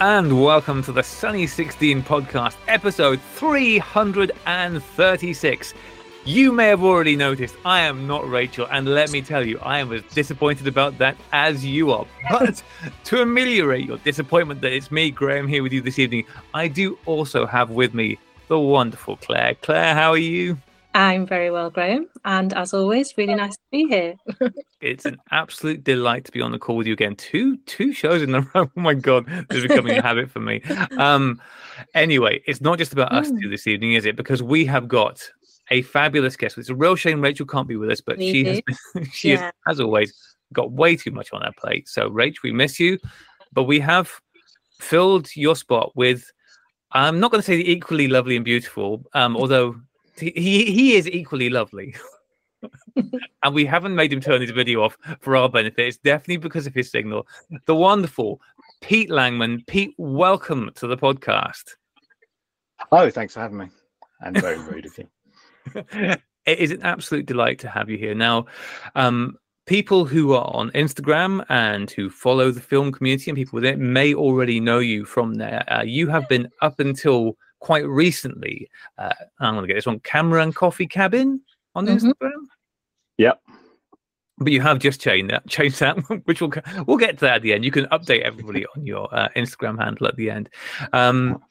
And welcome to the Sunny 16 podcast, episode 336. You may have already noticed I am not Rachel, and let me tell you, I am as disappointed about that as you are. But to ameliorate your disappointment that it's me, Graham, here with you this evening, I do also have with me the wonderful Claire. Claire, how are you? I'm very well, Graham. And as always, really nice to be here. it's an absolute delight to be on the call with you again. Two two shows in a row. Oh my god, this is becoming a habit for me. Um anyway, it's not just about us two mm. this evening, is it? Because we have got a fabulous guest. It's a real shame Rachel can't be with us, but Me she has been, she yeah. has, as always, got way too much on her plate. So Rach, we miss you. But we have filled your spot with I'm not going to say equally lovely and beautiful, um, although he he is equally lovely. and we haven't made him turn his video off for our benefit. It's definitely because of his signal. The wonderful Pete Langman. Pete, welcome to the podcast. Oh, thanks for having me. And very rude of you. it is an absolute delight to have you here. Now, um, people who are on Instagram and who follow the film community and people with it may already know you from there. Uh, you have been up until quite recently. Uh, I'm going to get this one. Camera and Coffee Cabin on mm-hmm. Instagram. Yep. But you have just changed that, changed that, which we'll we'll get to that at the end. You can update everybody on your uh, Instagram handle at the end. Um,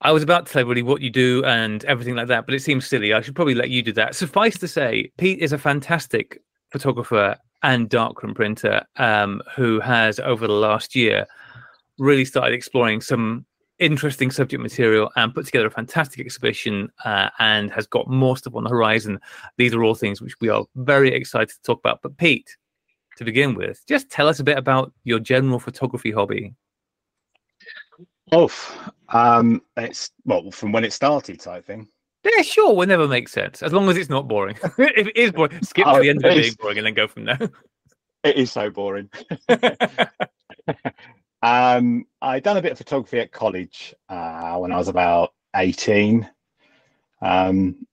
I was about to tell everybody what you do and everything like that, but it seems silly. I should probably let you do that. Suffice to say, Pete is a fantastic photographer and darkroom printer um, who has, over the last year, really started exploring some interesting subject material and put together a fantastic exhibition uh, and has got more stuff on the horizon. These are all things which we are very excited to talk about. But Pete, to begin with, just tell us a bit about your general photography hobby. Oh, um, it's well from when it started, type thing. Yeah, sure. Whenever makes sense, as long as it's not boring. if it is boring, skip oh, to the end of it being boring and then go from there. It is so boring. um, I done a bit of photography at college uh, when I was about eighteen, um,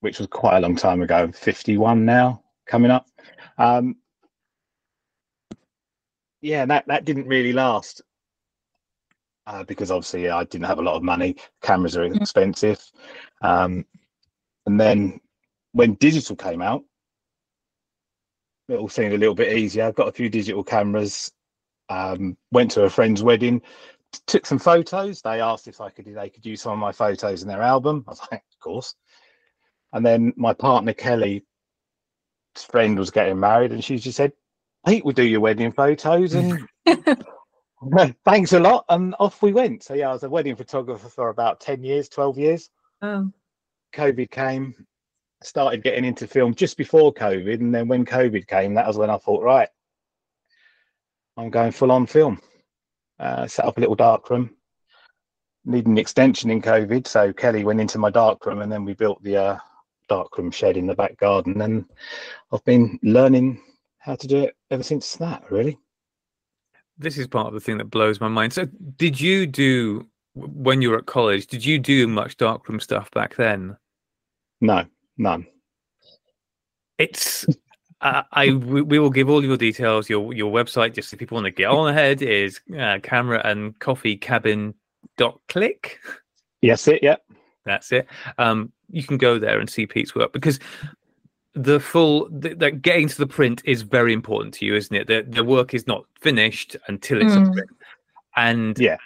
which was quite a long time ago. Fifty-one now, coming up. Um, yeah, that that didn't really last uh, because obviously I didn't have a lot of money. Cameras are mm. expensive. Um, and then when digital came out, it all seemed a little bit easier. I've got a few digital cameras. Um, went to a friend's wedding, took some photos. They asked if I could they could use some of my photos in their album. I was like, of course. And then my partner Kelly's friend was getting married, and she just said, "Pete will do your wedding photos." And Thanks a lot. And off we went. So, yeah, I was a wedding photographer for about 10 years, 12 years. Oh. COVID came, started getting into film just before COVID. And then when COVID came, that was when I thought, right, I'm going full on film. Uh, set up a little dark room. Needed an extension in COVID. So, Kelly went into my dark room and then we built the uh, dark room shed in the back garden. And I've been learning how to do it ever since that, really this is part of the thing that blows my mind. So, did you do when you were at college? Did you do much darkroom stuff back then? No, none. It's uh, I we, we, will give all your details. Your your website, just if people want to get on ahead, is uh, camera and coffee cabin dot click. Yes, it. Yeah, that's it. Um, you can go there and see Pete's work because the full that getting to the print is very important to you, isn't it? The the work is not finished until it's mm. print, and yeah,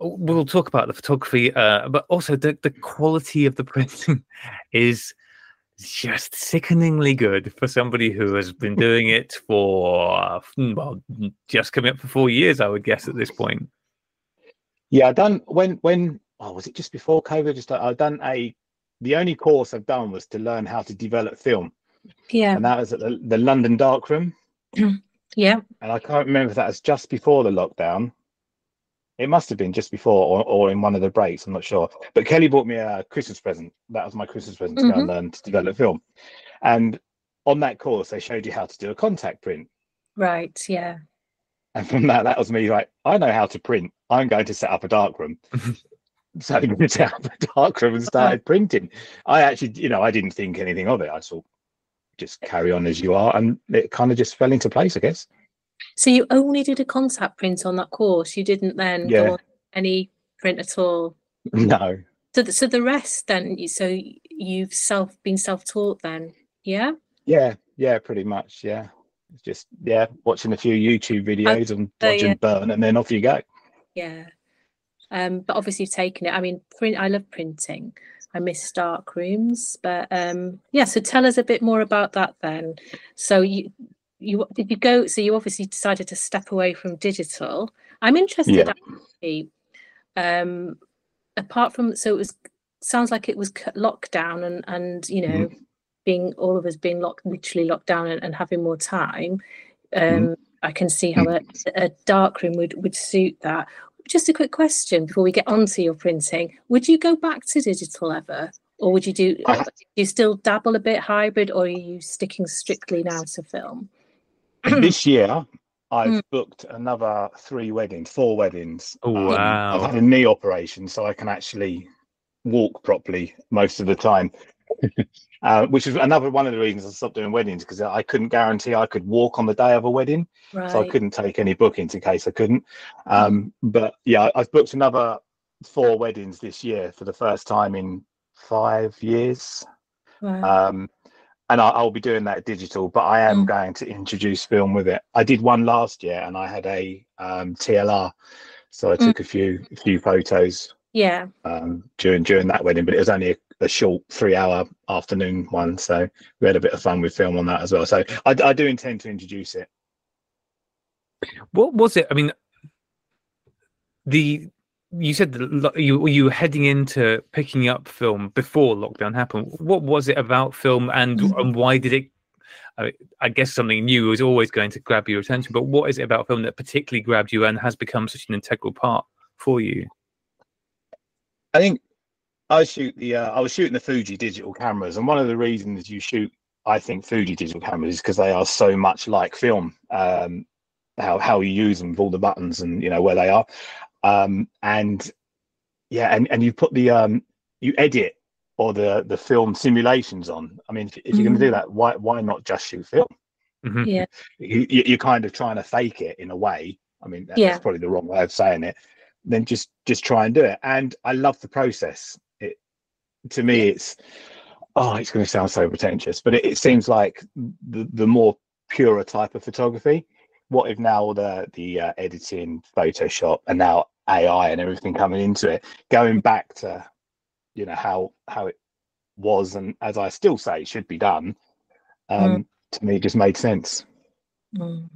we'll talk about the photography, uh, but also the the quality of the printing is just sickeningly good for somebody who has been doing it for hmm, well, just coming up for four years, I would guess at this point. Yeah, I done when when oh was it just before COVID? Just i've done a the only course I've done was to learn how to develop film. Yeah. And that was at the, the London Darkroom. yeah. And I can't remember if that was just before the lockdown. It must have been just before or, or in one of the breaks. I'm not sure. But Kelly bought me a Christmas present. That was my Christmas present to mm-hmm. go and learn to develop film. And on that course, they showed you how to do a contact print. Right. Yeah. And from that, that was me like, I know how to print. I'm going to set up a darkroom. so I went out the darkroom and started printing. I actually, you know, I didn't think anything of it. I thought, just carry on as you are, and it kind of just fell into place, I guess. So you only did a contact print on that course. You didn't then Yeah. go on any print at all. No. So the, so the rest then. So you've self been self taught then. Yeah. Yeah, yeah, pretty much. Yeah. It's just yeah, watching a few YouTube videos and dodge and burn, and then off you go. Yeah. Um, but obviously you've taken it. I mean, print. I love printing. I miss dark rooms, but um, yeah. So tell us a bit more about that then. So you you did you go? So you obviously decided to step away from digital. I'm interested. Yeah. Actually, um, apart from so it was sounds like it was lockdown and and you know being all of us being locked literally locked down and, and having more time. Um, Mhm. I can see how a, a dark room would would suit that. Just a quick question before we get on to your printing. Would you go back to digital ever? Or would you do, I- do you still dabble a bit hybrid or are you sticking strictly now to film? This year, I've Mm. booked another three weddings, four weddings. Oh, Um, wow. I've had a knee operation, so I can actually walk properly most of the time. uh, which is another one of the reasons I stopped doing weddings because I couldn't guarantee I could walk on the day of a wedding. Right. so I couldn't take any bookings in case I couldn't. Um, but yeah, I've booked another four weddings this year for the first time in five years. right. Um, and I, I'll be doing that digital, but I am Mm. going to introduce film with it. I did one last year, and I had a um, TLR, so I Mm. took a few a few photos yeah. um, during during that wedding, but it was only a, a short three hour afternoon one, so we had a bit of fun with film on that as well. So I, I do intend to introduce it. What was it? I mean, the you said you you were heading into picking up film before lockdown happened. What was it about film, and Mhm. and why did it? I, I guess something new was always going to grab your attention, but what is it about film that particularly grabbed you and has become such an integral part for you? I think I shoot the uh, I was shooting the Fuji digital cameras, and one of the reasons you shoot, I think, Fuji digital cameras is because they are so much like film. Um, how how you use them with all the buttons and you know where they are, um, and yeah, and and you put the um, you edit or the the film simulations on. I mean, if, if you're going to do Mhm. that, why why not just shoot film? Mhm. Yeah. You, you- you're kind of trying to fake it in a way. I mean, that- Yeah. that's probably the wrong way of saying it. Then just just try and do it. And I love the process. It to me, it's oh, it's going to sound so pretentious, but it, it seems like the the more purer type of photography. What if now all the the uh, editing, Photoshop, and now AI and everything coming into it, going back to you know how how it was, and as I still say, it should be done. Um, To me, it just made sense. Mm.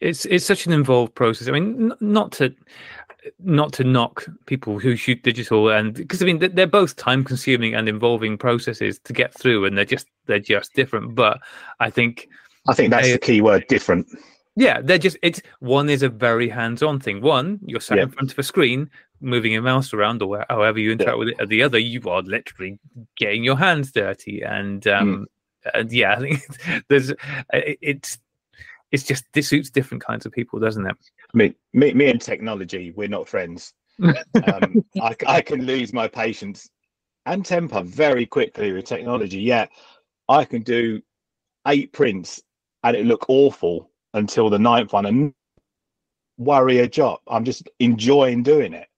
it's it's such an involved process. I mean, n- not to not to knock people who shoot digital, and because I mean they're, they're both time consuming and involving processes to get through, and they're just they're just different. But I think I think that's I- the key word, different. Yeah, they're just it's one is a very hands on thing. One, you're sat in front of a screen, moving your mouse around or however you interact with it. The other, you are literally getting your hands dirty, and um, and yeah, I think there's it's it's just this suits different kinds of people, doesn't it? I mean, me, me and technology, we're not friends. Um, I, I can lose my patience and temper very quickly with technology. Yeah, I can do eight prints and it look awful until the ninth one and worry a jot. I'm just enjoying doing it.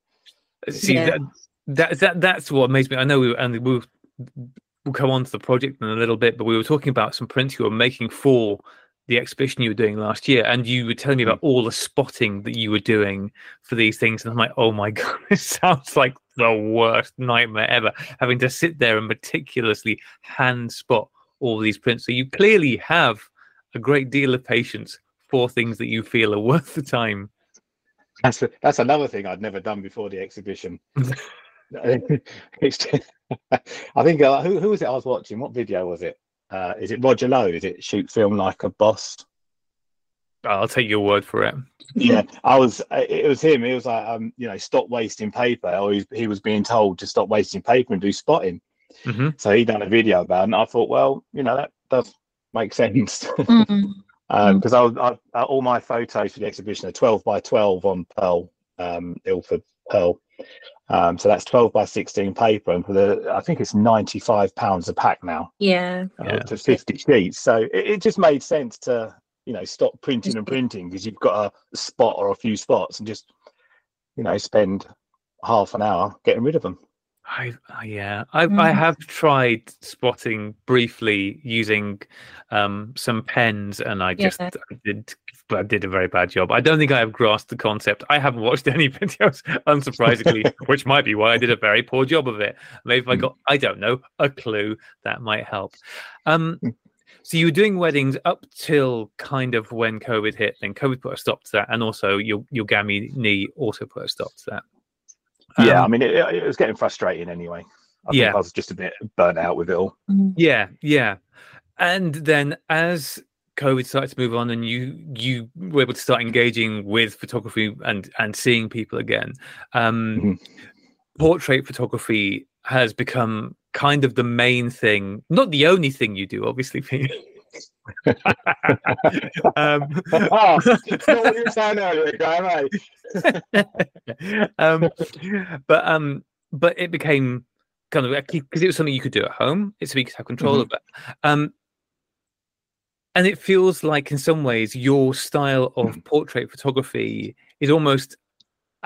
See Yeah. that, that that that's what amazed me. I know we were, and we'll we'll come on to the project in a little bit, but we were talking about some prints you were making for the exhibition you were doing last year, and you were telling me about hmm. all the spotting that you were doing for these things, and I'm like, oh my god, it sounds like the worst nightmare ever, having to sit there and meticulously hand spot all these prints. So you clearly have a great deal of patience for things that you feel are worth the time. That's that's another thing I'd never done before the exhibition. it's I think uh, who who was it I was watching? What video was it? Uh, is it Roger Lowe? Is it shoot film like a boss? I'll take your word for it. yeah i was it was him he was like um you know stop wasting paper or he, he was being told to stop wasting paper and do spotting hmm so he done a video about it and i thought well you know that does make sense Mm. Um because I, was- I, I all my photos for the exhibition are 12 by 12 on pearl um ilford pearl um so that's 12 by 16 paper and for the i think it's 95 pounds a pack now Yeah. uh, Yeah. for 50 sheets so it, it just made sense to you know stop printing and printing because you've got a spot or a few spots and just you know spend half an hour getting rid of them. I uh, yeah, I mm. I have tried spotting briefly using um, some pens, and I just yeah. I did I did a very bad job. I don't think I have grasped the concept. I haven't watched any videos, unsurprisingly, which might be why I did a very poor job of it. Maybe if I hmm. got I don't know a clue that might help. Um, so you were doing weddings up till kind of when COVID hit. Then COVID put a stop to that, and also your your gammy knee also put a stop to that yeah, um, I mean, it, it, was getting frustrating anyway. I yeah, I was just a bit burnt out with it all. Mm-hmm. Yeah, yeah. And then as COVID started to move on, and you you were able to start engaging with photography and and seeing people again, um, mm-hmm. portrait photography has become kind of the main thing, not the only thing you do, obviously. um, oh, not what you saying earlier, um, but um, but it became kind of because it was something you could do at home. It's so you could have control mm-hmm. of it. Um, and it feels like, in some ways, your style of mm. portrait photography is almost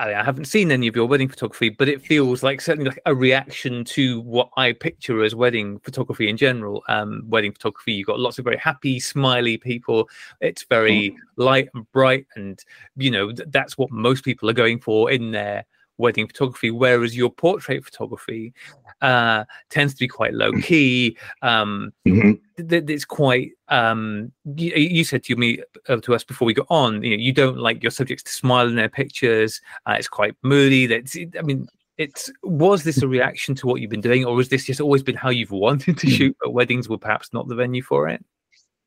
I haven't seen any of your wedding photography, but it feels like certainly like a reaction to what I picture as wedding photography in general. Um, wedding photography, you've got lots of very happy, smiley people. It's very mm. light and bright, and you know th- that's what most people are going for in their wedding photography, whereas your portrait photography uh, tends to be quite low key. Um, mm-hmm. th- it's quite. Um, you, you, said to me uh, to us before we got on, you know, you don't like your subjects to smile in their pictures. Uh, it's quite moody. That's. I mean, it's was this a reaction to what you've been doing, or was this just always been how you've wanted to shoot, but weddings were perhaps not the venue for it?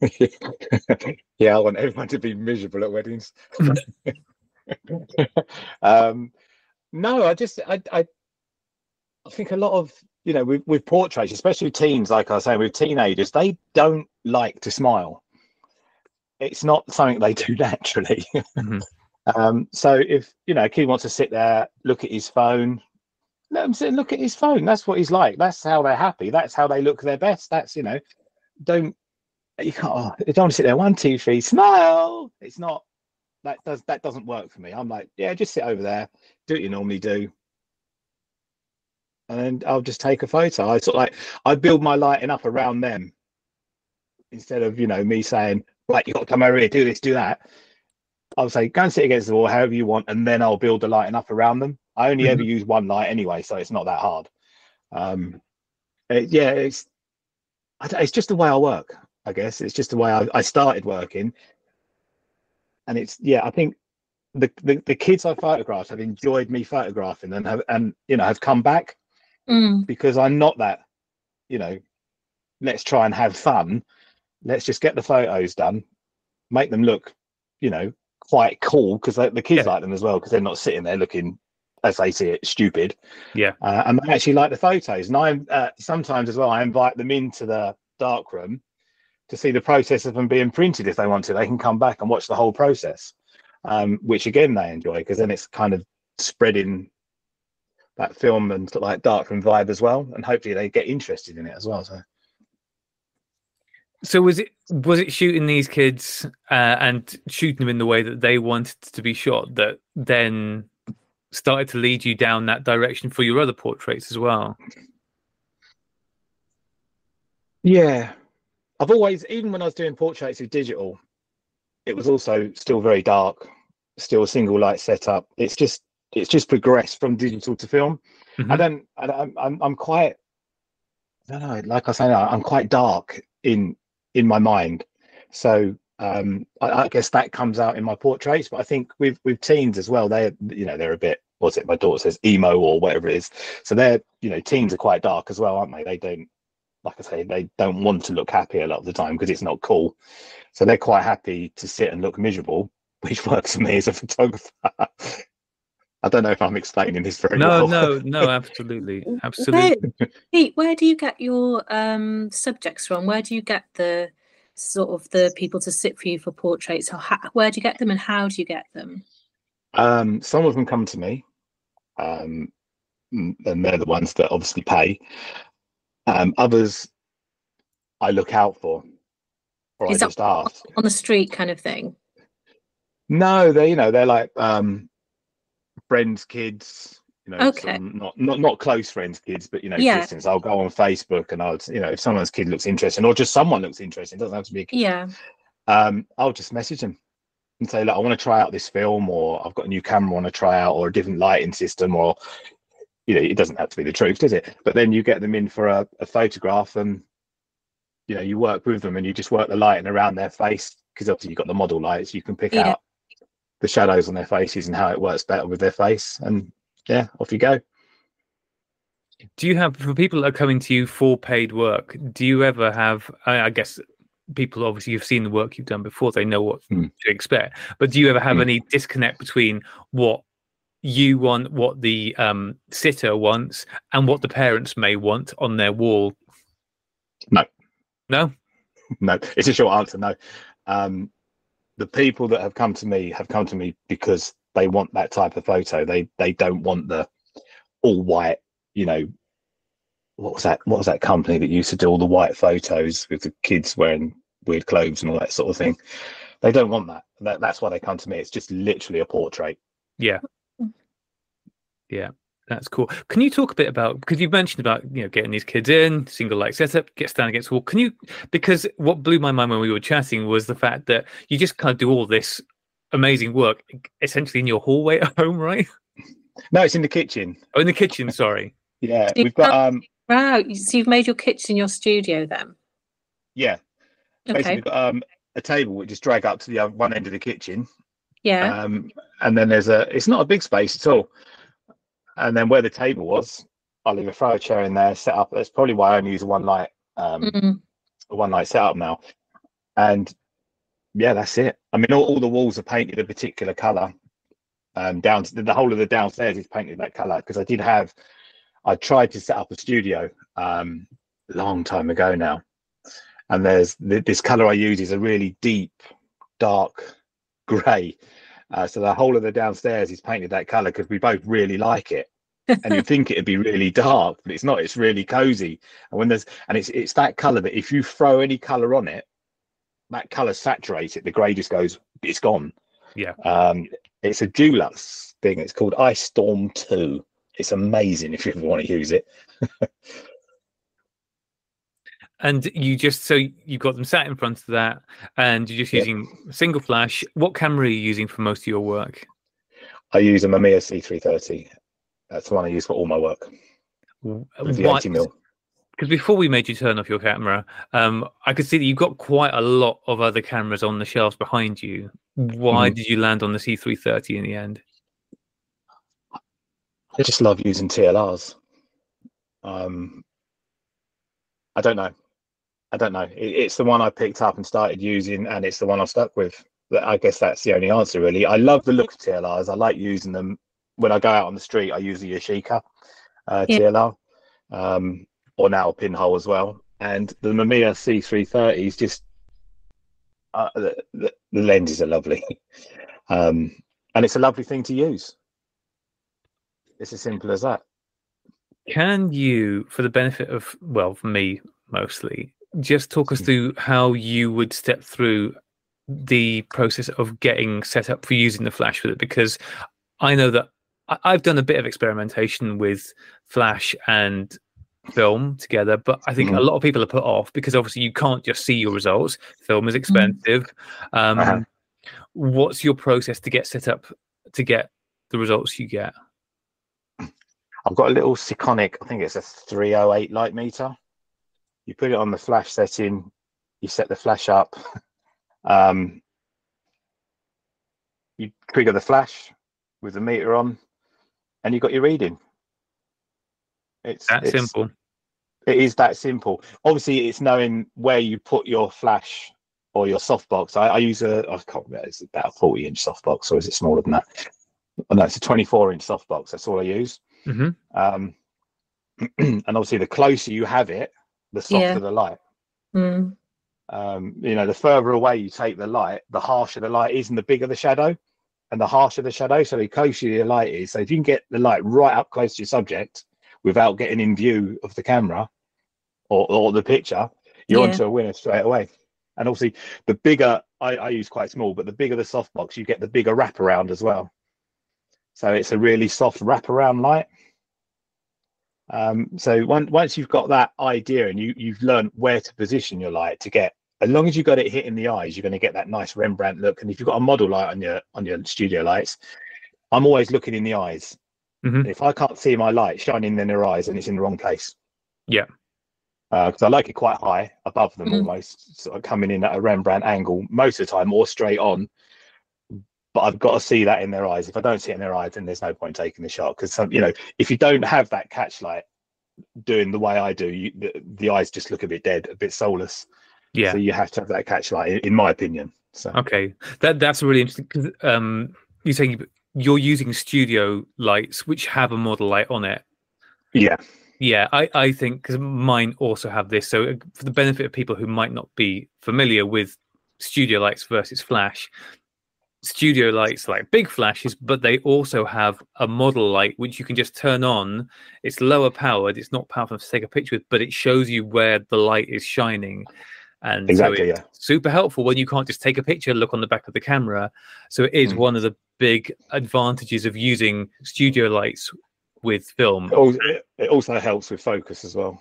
yeah, I want everyone to be miserable at weddings. um, no, I just I I, I think a lot of you know with, with portraits, especially teens, like I was saying, with teenagers, they don't like to smile. It's not something they do naturally. Mm-hmm. um, so if you know a kid wants to sit there, look at his phone, let him sit and look at his phone. That's what he's like. That's how they're happy. That's how they look their best. That's you know, don't you can't. Oh, you don't want to sit there. One, two, three, smile. It's not that does that doesn't work for me. I'm like, yeah, just sit over there, do what you normally do, and I'll just take a photo. I sort of like I build my lighting up around them instead of you know me saying, right, you got to come over here, do this, do that. I'll say, go and sit against the wall, however you want, and then I'll build the lighting up around them. I only mm-hmm. ever use one light anyway, so it's not that hard. Um, it, yeah, it's it's just the way I work. I guess it's just the way I, I started working and it's yeah, I think the, the, the kids I photographed have enjoyed me photographing and have and you know have come back mm. because I'm not that you know let's try and have fun. Let's just get the photos done make them look you know quite cool because the kids yeah. like them as well because they're not sitting there looking as they see it stupid. Yeah. Uh, and they actually like the photos. And I uh, sometimes as well I invite them into the dark room to see the process of them being printed if they want to. They can come back and watch the whole process, um, which again they enjoy because then it's kind of spreading that film and like darkroom vibe as well, and hopefully they get interested in it as well. So. So was it was it shooting these kids uh, and shooting them in the way that they wanted to be shot that then started to lead you down that direction for your other portraits as well? Yeah, I've always, even when I was doing portraits with digital, it was also still very dark, still a single light setup. It's just, it's just progressed from digital to film. Mm-hmm. I don't, I, I'm, I'm quite, I don't know, like I say, I'm quite dark in in my mind. So um, I, I, guess that comes out in my portraits. But I think with with teens as well, they're you know they're a bit what's it? My daughter says emo or whatever it is. So they're you know teens are quite dark as well, aren't they? They don't like I say, they don't want to look happy a lot of the time because it's not cool. So they're quite happy to sit and look miserable, which works for me as a photographer. I don't know if I'm explaining this very no, well. No, no, no, absolutely, absolutely. Where, Pete, where do you get your um, subjects from? Where do you get the sort of the people to sit for you for portraits? Or how, where do you get them, and how do you get them? Um, some of them come to me, um, and they're the ones that obviously pay. Um, others I look out for. or Is I just ask. On the street kind of thing. No, they you know they're like um friends, kids. You know, Okay. not not not close friends, kids, but you know, Yeah. distance. I'll go on Facebook and I'll you know if someone's kid looks interesting or just someone looks interesting, it doesn't have to be a kid. Yeah. Um, I'll just message them and say, look, I want to try out this film, or I've got a new camera I want to try out, or a different lighting system, or you know, it doesn't have to be the truth, does it? But then you get them in for a, a photograph and you know, you work with them and you just work the lighting around their face because obviously you've got the model lights, you can pick Yeah. out the shadows on their faces and how it works better with their face. And yeah, off you go. Do you have for people that are coming to you for paid work? Do you ever have? I, I guess people obviously you've seen the work you've done before; they know what Hmm. to expect. But do you ever have Hmm. any disconnect between what you want, what the um, sitter wants, and what the parents may want on their wall? No. No. no, it's a short answer. No. Um, the people that have come to me have come to me because they want that type of photo. They they don't want the all white, you know. What was that? What was that company that used to do all the white photos with the kids wearing weird clothes and all that sort of thing? They don't want that. that that's why they come to me. It's just literally a portrait. Yeah. Yeah. That's cool. Can you talk a bit about because you've mentioned about you know getting these kids in single light setup, get stand against the wall. Can you because what blew my mind when we were chatting was the fact that you just kind of do all this amazing work essentially in your hallway at home, right? No, it's in the kitchen. Oh, in the kitchen. Sorry. Yeah, you we've got um, Wow. So you've made your kitchen your studio then? yeah, basically Okay. we've got um a table which just drag up to the other one end of the kitchen Yeah. um, and then there's a it's not a big space at all and then where the table was i'll throw a chair in there set up. That's probably why i only use a one light um Mm, a one light setup now. And yeah that's it. I mean all, all the walls are painted a particular color. Um down the whole of the downstairs is painted that color because i did have i tried to set up a studio um a long time ago now. And there's th- this color i use is a really deep dark gray uh, so the whole of the downstairs is painted that color because we both really like it. And you think it'd be really dark but it's not. It's really cozy. And when there's and it's it's that color that if you throw any color on it that color saturates it the gray just goes it's gone. Yeah. um it's a dulux thing. It's called ice storm 2 it's amazing if you ever want to use it And you just so you've got them sat in front of that, and you're just Yep. using single flash. What camera are you using for most of your work? i use a mamiya c330 that's the one i use for all my work with the 80 mil Because before we made you turn off your camera, um, I could see that you've got quite a lot of other cameras on the shelves behind you. Why Mhm. did you land on the C330 in the end? I just love using TLRs. Um, I don't know. I don't know. It, it's the one I picked up and started using, and it's the one I've stuck with. I guess that's the only answer, really. I love the look of TLRs. I like using them when I go out on the street. I use the Yashica uh, Yeah. TLR, um, or now a pinhole as well. And the Mamiya C330 is just uh, the, the, the lenses are lovely, um, and it's a lovely thing to use. It's as simple as that. Can you, for the benefit of, well, for me mostly, just talk us through how you would step through the process of getting set up for using the flash with it? Because I know that I- I've done a bit of experimentation with flash and film together, but I think a Mhm. lot of people are put off because obviously you can't just see your results. Film is expensive. Um, Uh-huh. What's your process to get set up to get the results you get? I've got a little Sekonic, I think it's a 308 light meter. You put it on the flash setting, you set the flash up, um, you trigger the flash with the meter on, and you got your reading. It's That it's- simple. It is that simple. Obviously, it's knowing where you put your flash or your softbox. I, I use a, I can't remember, it's about a 40 inch softbox, or is it smaller than that? Oh, no, it's a 24 inch softbox. That's all I use. hmm Um, and obviously, the closer you have it, the softer Yeah. the light. Mm, Um, you know, the further away you take the light, the harsher the light is, and the bigger the shadow, and the harsher the shadow. So the closer your light is. So if you can get the light right up close to your subject without getting in view of the camera or, or the picture, you're Yeah. onto a winner straight away. And obviously, the bigger I, I use quite small, but the bigger the softbox, you get the bigger wraparound as well. So it's a really soft wraparound light. Um, so once once you've got that idea and you you've learned where to position your light to get, as long as you've got it hitting the eyes, you're going to get that nice Rembrandt look. And if you've got a model light on your on your studio lights, I'm always looking in the eyes. Mhm. If I can't see my light shining in their eyes, and it's in the wrong place. Yeah. Because I like it quite high above them, Mhm. almost sort of coming in at a Rembrandt angle most of the time, or straight on. But I've got to see that in their eyes. If I don't see it in their eyes, then there's no point taking the shot. Because you know, if you don't have that catch light doing the way I do, you, the, the eyes just look a bit dead, a bit soulless. Yeah. So you have to have that catch light, in, my opinion. So Okay, that that's really interesting because um, you're saying you're using studio lights which have a model light on it. yeah, Yeah, I I think because mine also have this. So uh, for the benefit of people who might not be familiar with studio lights versus flash, studio lights like big flashes, but they also have a model light which you can just turn on. It's lower powered. It's not powerful enough to take a picture with, but it shows you where the light is shining. And Exactly, so it's yeah. super helpful when you can't just take a picture, look on the back of the camera. So it is Mm. one of the big advantages of using studio lights with film. it also helps with focus as well.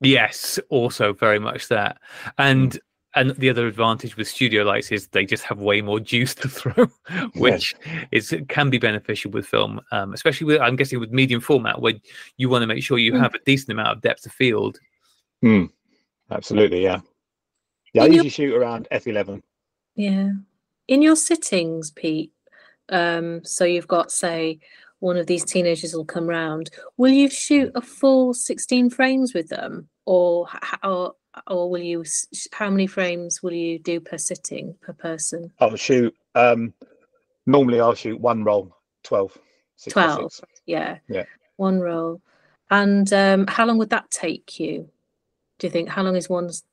Yes, also very much that. And and the other advantage with studio lights is they just have way more juice to throw, which is can be beneficial with film, um, especially with I'm guessing with medium format where you want to make sure you Mm. have a decent amount of depth of field. Absolutely, yeah. Yeah, I In your- usually shoot around f11. Yeah. In your sittings, Pete, um, so you've got, say, one of these teenagers will come round. Will you shoot a full 16 frames with them? Or, h- or, or will you, how many frames will you do per sitting, per person? I'll shoot. Um, normally, I'll shoot one roll, 12. six 12. six. Yeah. Yeah. One roll. And um, how long would that take you? Do you think? How long is one's?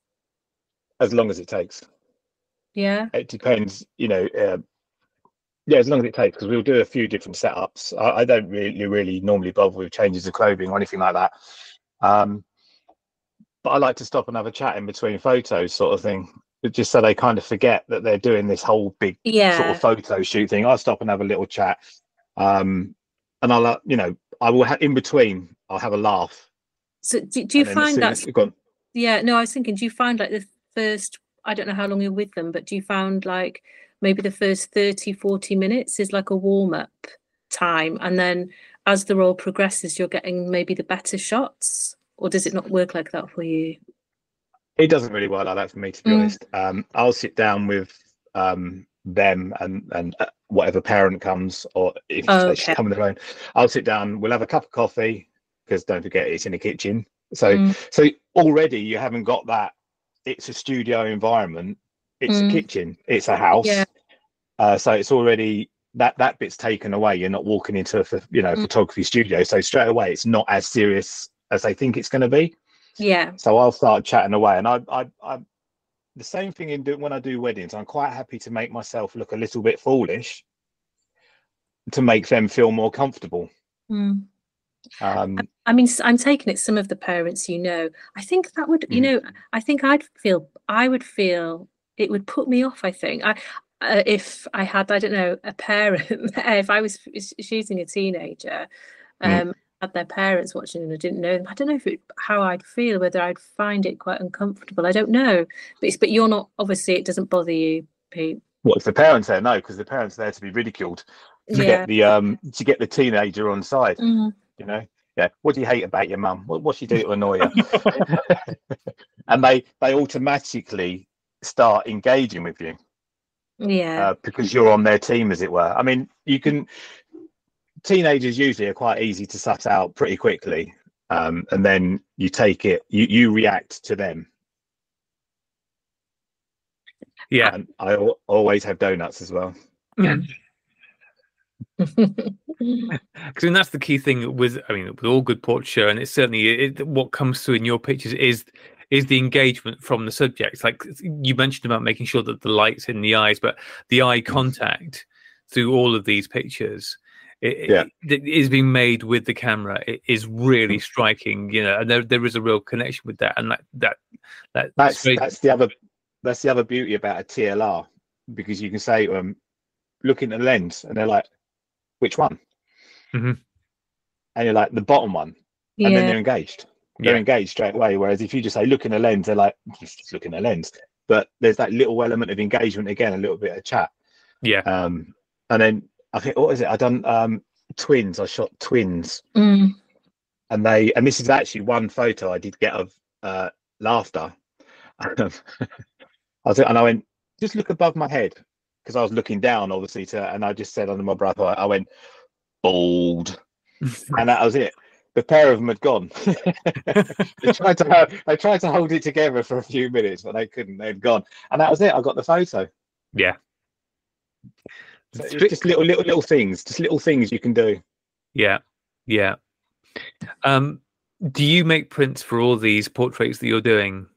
As long as it takes. Yeah. It depends, you know. Uh, yeah, as long as it takes, because we'll do a few different setups. I, I don't really, really normally bother with changes of clothing or anything like that. Um, but I like to stop and have a chat in between photos, sort of thing, just so they kind of forget that they're doing this whole big Yeah. sort of photo shoot thing. I'll stop and have a little chat, um, and I'll, uh, you know, I will have in between. I'll have a laugh. So do, do you and then as find that? Yeah, no, I was thinking, do you find like the first, I don't know how long you're with them, but do you find like maybe the first 30, 40 minutes is like a warm up time? And then as the role progresses, you're getting maybe the better shots? Or does it not work like that for you? It doesn't really work like that for me, to be Mm. honest. Um, I'll sit down with um, them and and uh, whatever parent comes, or if Oh, they okay. should come on their own. I'll sit down. We'll have a cup of coffee because don't forget it's in the kitchen. So Mm. so already you haven't got that. It's a studio environment. It's Mm. a kitchen. It's a house. Yeah. Uh, so it's already that that bit's taken away. You're not walking into a you know Mm. photography studio. So straight away it's not as serious as they think it's going to be. Yeah. So I'll start chatting away, and I, I, I, the same thing in do, when I do weddings. I'm quite happy to make myself look a little bit foolish to make them feel more comfortable. Mm. Um, I mean, I'm taking it some of the parents you know. I think that would, you Mm. know, I think I'd feel, I would feel it would put me off. I think I, uh, if I had, I don't know, a parent, if I was shooting a teenager, Mm. Had their parents watching and I didn't know them. I don't know if it, how I'd feel, whether I'd find it quite uncomfortable. I don't know. But it's, but you're not. Obviously, it doesn't bother you, Pete. what if the parents there? No, because the parents are there to be ridiculed to Yeah. get the um to get the teenager on side. Mhm. You know, yeah. What do you hate about your mum? What what she do to annoy you? and they they automatically start engaging with you. Yeah. uh, because you're on their team, as it were. I mean, you can. Teenagers usually are quite easy to suss out pretty quickly, um, and then you take it. You you react to them. Yeah. And I al- always have donuts as well. Because and that's the key thing with I mean with all good portraiture, and it's certainly it, what comes through in your pictures is is the engagement from the subjects. Like you mentioned about making sure that the light's in the eyes, but the eye contact through all of these pictures. It, Yeah. it is being made with the camera. It is really striking, you know, and there there is a real connection with that, and that that that That's very- that's the other that's the other beauty about a TLR because you can say to them, look in the lens, and they're like, which one? Mhm. And you're like, the bottom one. And then Yeah. they're engaged. They're Yeah. engaged straight away. Whereas if you just say, look in the lens, they're like, just look in the lens. But there's that little element of engagement again, a little bit of chat. Yeah. Um, and then I think, what is it? I done um, twins. I shot twins Mm. and they and this is actually one photo I did get of uh, laughter. I was and I went just look above my head because I was looking down obviously to and I just said under my breath I went bald and that was it. The pair of them had gone. they tried to they tried to hold it together for a few minutes but they couldn't. They'd gone and that was it. I got the photo. yeah. So it's Strict- just little little little things, just little things you can do. Yeah, yeah. Um, do you make prints for all these portraits that you're doing?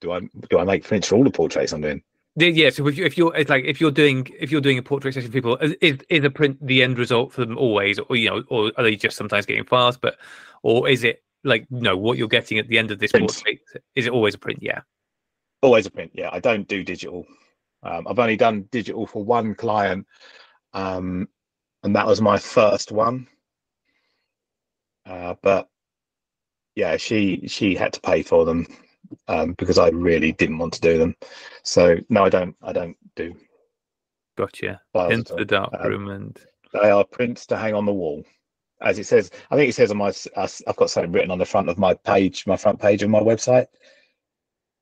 Do I do I make prints for all the portraits I'm doing? Yeah. So if, you, if you're it's like if you're doing if you're doing a portrait session for people, is, is is a print the end result for them always, or you know, or are they just sometimes getting files? But or is it like no, what you're getting at the end of this Print. portrait is it always a print? Yeah, always a print yeah i don't do digital um, i've only done digital for one client um, and that was my first one. Uh, but yeah she she had to pay for them um, because i really didn't want to do them. So no i don't i don't do gotcha. Into the dark Um, room and they are prints to hang on the wall. As it says i think it says on my i've got something written on the front of my page my front page of my website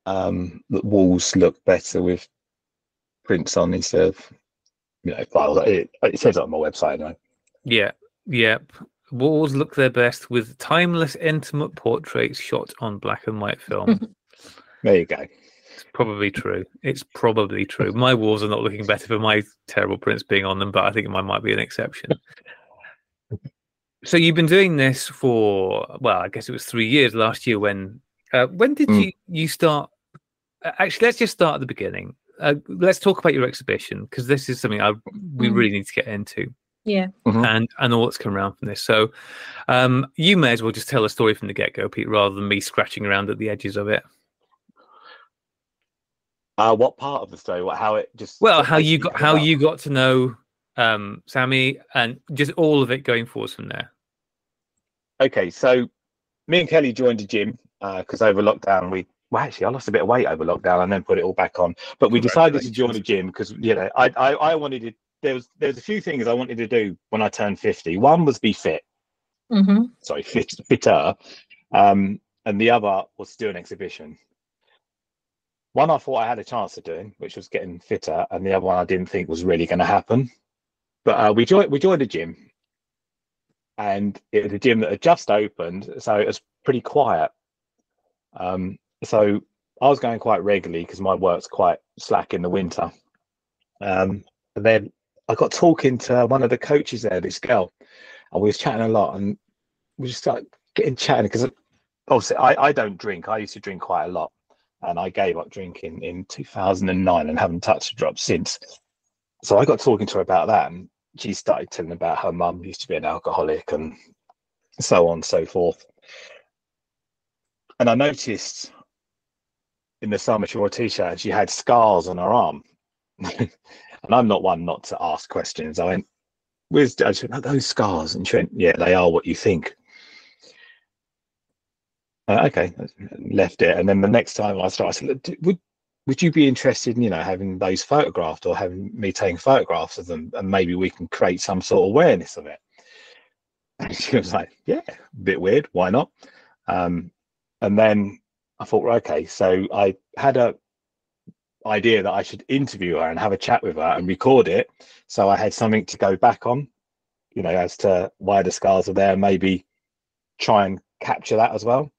um that walls look better with prints on instead of you know files it, it says it on my website anyway yeah, yep. Walls look their best with timeless, intimate portraits shot on black and white film. there you go It's probably true. It's probably true. My walls are not looking better for my terrible prints being on them, but I think mine might be an exception. so you've been doing this for well, I guess it was three years last year. When uh, when did Mm. you you start? uh, Actually, let's just start at the beginning. Uh, let's talk about your exhibition because this is something I we Mm. really need to get into Yeah. Mhm. and and all that's come around from this. So um, you may as well just tell a story from the get go, Pete, rather than me scratching around at the edges of it. uh what part of the story what how it just Well, how you got how about? you got to know um, Sammy and just all of it going forwards from there. okay so me and kelly joined a gym because over lockdown we well actually i lost a bit of weight over lockdown and then put it all back on. But we decided to join a gym because you know I, I i wanted to there was there was a few things i wanted to do when i turned 50 one was be fit. Hmm sorry fit, fitter. Um and the other was to do an exhibition. One i thought i had a chance of doing which was getting fitter and the other one i didn't think was really going to happen. But uh, we joined we joined a gym. And it was a gym that had just opened so it was pretty quiet. Um so i was going quite regularly because my work's quite slack in the winter. Um and then i got talking to one of the coaches there this girl and we was chatting a lot and we just started getting chatting because obviously I, I don't drink. I used to drink quite a lot and i gave up drinking in 2009 and haven't touched a drop since. So i got talking to her about that and she started telling about her mum used to be an alcoholic and so on and so forth. And i noticed in the summer she wore a t-shirt and she had scars on her arm. And i'm not one not to ask questions. I went where's I said, "Oh, those scars? And she went yeah they are what you think. Uh, okay left it. And then the next time i started I said, "Look, would would you be interested in you know having those photographed or having me taking photographs of them? And maybe we can create some sort of awareness of it. And she was like yeah a bit weird. Why not? Um and then i thought okay so i had a idea that i should interview her and have a chat with her and record it so i had something to go back on you know as to why the scars are there maybe try and capture that as well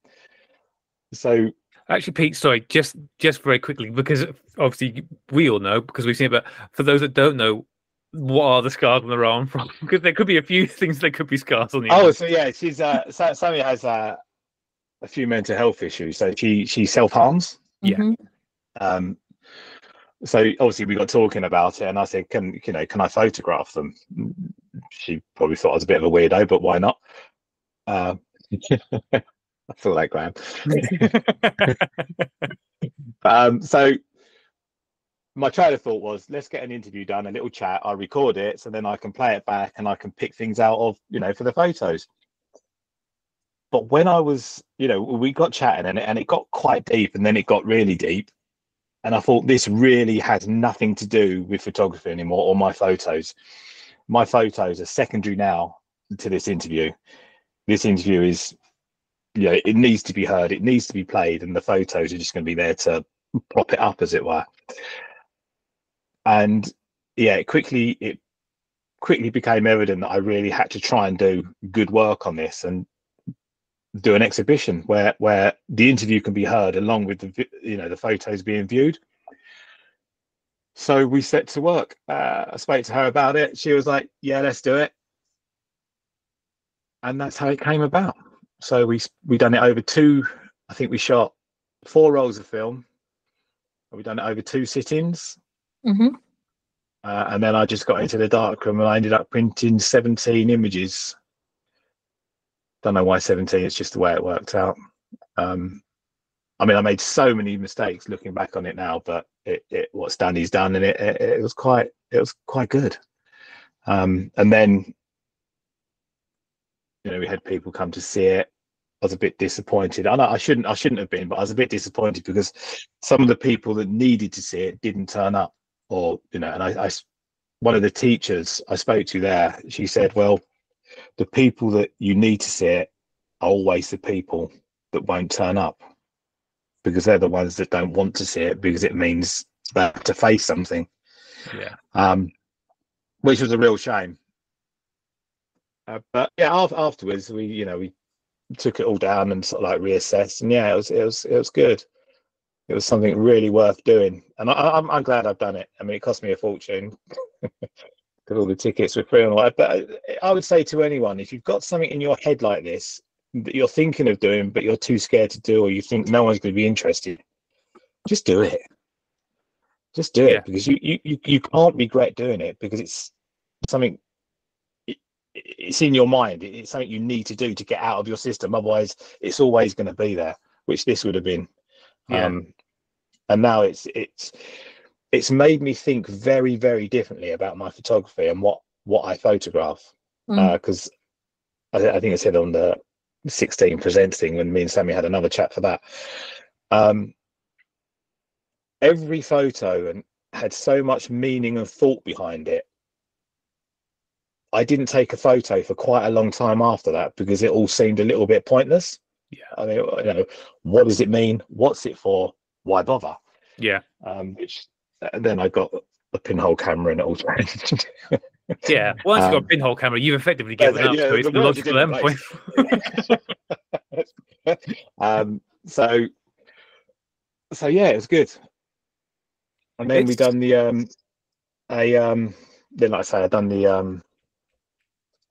so Actually, Pete, sorry, just just very quickly because obviously we all know because we've seen it, but for those that don't know, what are the scars on the arm from? Because there could be a few things that could be scars on the Oh, arm. so yeah, she's uh, Sammy has uh, a few mental health issues, so she she self harms. Yeah. Mhm. Um, so obviously we got talking about it, and I said, "Can you know? Can I photograph them?" She probably thought I was a bit of a weirdo, but why not? Uh, I feel like Graham. um, so my train of thought was let's get an interview done, a little chat. I record it, so then I can play it back and I can pick things out of you know for the photos. But when I was, you know, we got chatting and it, and it got quite deep, and then it got really deep, and I thought this really has nothing to do with photography anymore or my photos. My photos are secondary now to this interview. This interview is, you know, it needs to be heard, it needs to be played, and the photos are just going to be there to prop it up, as it were and yeah, it quickly it quickly became evident that I really had to try and do good work on this and do an exhibition where where the interview can be heard along with the you know the photos being viewed. So we set to work. Uh, I spoke to her about it. She was like, "Yeah, let's do it," and that's how it came about. So we we done it over two. I think we shot four rolls of film. We done it over two sittings. Mm-hmm. Uh, and then I just got into the darkroom and I ended up printing 17 images. Don't know why 17, it's just the way it worked out. Um, I mean, I made so many mistakes looking back on it now, but it, it what's done is done, and it, it, it was quite it was quite good. Um, and then, you know, we had people come to see it. I was a bit disappointed. I know I shouldn't I shouldn't have been, but I was a bit disappointed because some of the people that needed to see it didn't turn up or you know and I, I one of the teachers i spoke to there she said well the people that you need to see it are always the people that won't turn up because they're the ones that don't want to see it because it means they have to face something. Yeah. Um which was a real shame. Uh, but yeah afterwards we you know we took it all down and sort of like reassessed and yeah it was it was it was good. It was something really worth doing, and I, am I'm, I'm glad I've done it. I mean, it cost me a fortune because all the tickets were free and all that. But I would say to anyone, if you've got something in your head like this that you're thinking of doing, but you're too scared to do, or you think no one's going to be interested, just do it. Just do yeah. it because you, you you can't regret doing it because it's something it's in your mind. It's something you need to do to get out of your system. Otherwise, it's always going to be there, which this would have been. Yeah. Um, and now it's it's it's made me think very very differently about my photography and what what I photograph because mm. uh, I, I, think I said on the 16 presents thing when me and Sammy had another chat for that. Um, every photo and had so much meaning and thought behind it. I didn't take a photo for quite a long time after that because it all seemed a little bit pointless. Yeah. I mean, you know, what does it mean? What's it for? Why bother? Yeah. Um, which then I got a pinhole camera and it all changed. yeah. Once um, you've got a um, pinhole camera, you've effectively given yeah, up. Yeah, so it's the logical endpoint. um, so, so yeah, it was good. And then it's... we done the um, a um, then like I say, I done the um,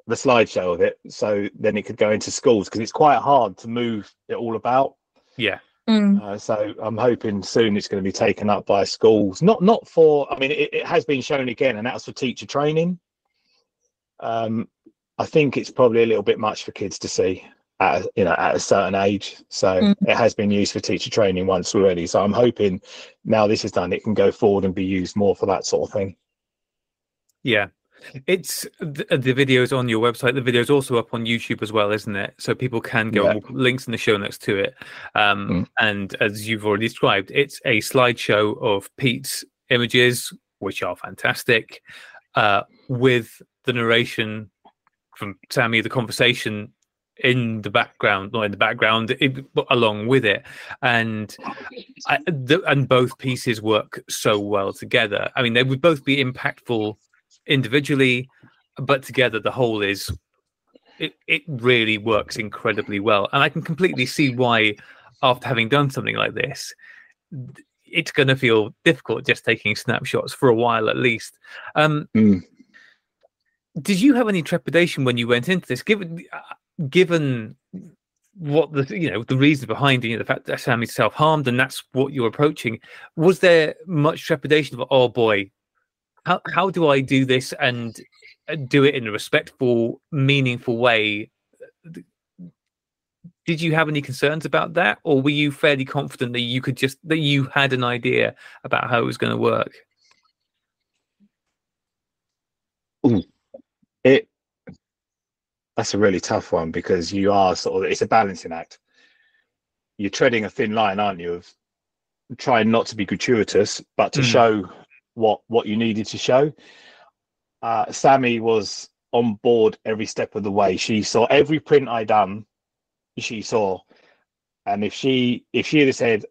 the slideshow of it, so then it could go into schools because it's quite hard to move it all about. Yeah. Mm. Uh, so I'm hoping soon it's going to be taken up by schools. Not not for. I mean, it, it has been shown again, and that's for teacher training. Um, I think it's probably a little bit much for kids to see at a, you know at a certain age. So mm. it has been used for teacher training once already. So I'm hoping now this is done, it can go forward and be used more for that sort of thing. Yeah, it's the, the videos on your website. The video's also up on YouTube as well, isn't it? So people can go. Yeah. Links in the show notes to it. Um, mm. And as you've already described, it's a slideshow of Pete's images, which are fantastic, uh, with the narration from Sammy, the conversation in the background, not in the background, it, along with it, and I, the, and both pieces work so well together. I mean, they would both be impactful individually, but together the whole is it, it really works incredibly well. And I can completely see why, after having done something like this, it's going to feel difficult just taking snapshots for a while at least. Um, mm. Did you have any trepidation when you went into this, given given what the you know the reason behind you know, the fact that Sammy self harmed and that's what you're approaching? Was there much trepidation of oh boy, how how do I do this and do it in a respectful, meaningful way? did you have any concerns about that, or were you fairly confident that you could just that you had an idea about how it was going to work? It that's a really tough one because you are sort of it's a balancing act. You're treading a thin line, aren't you, of trying not to be gratuitous, but to Mm. show what what you needed to show. Uh, Sammy was on board every step of the way. She saw every print I done. She saw, and if she if she had said,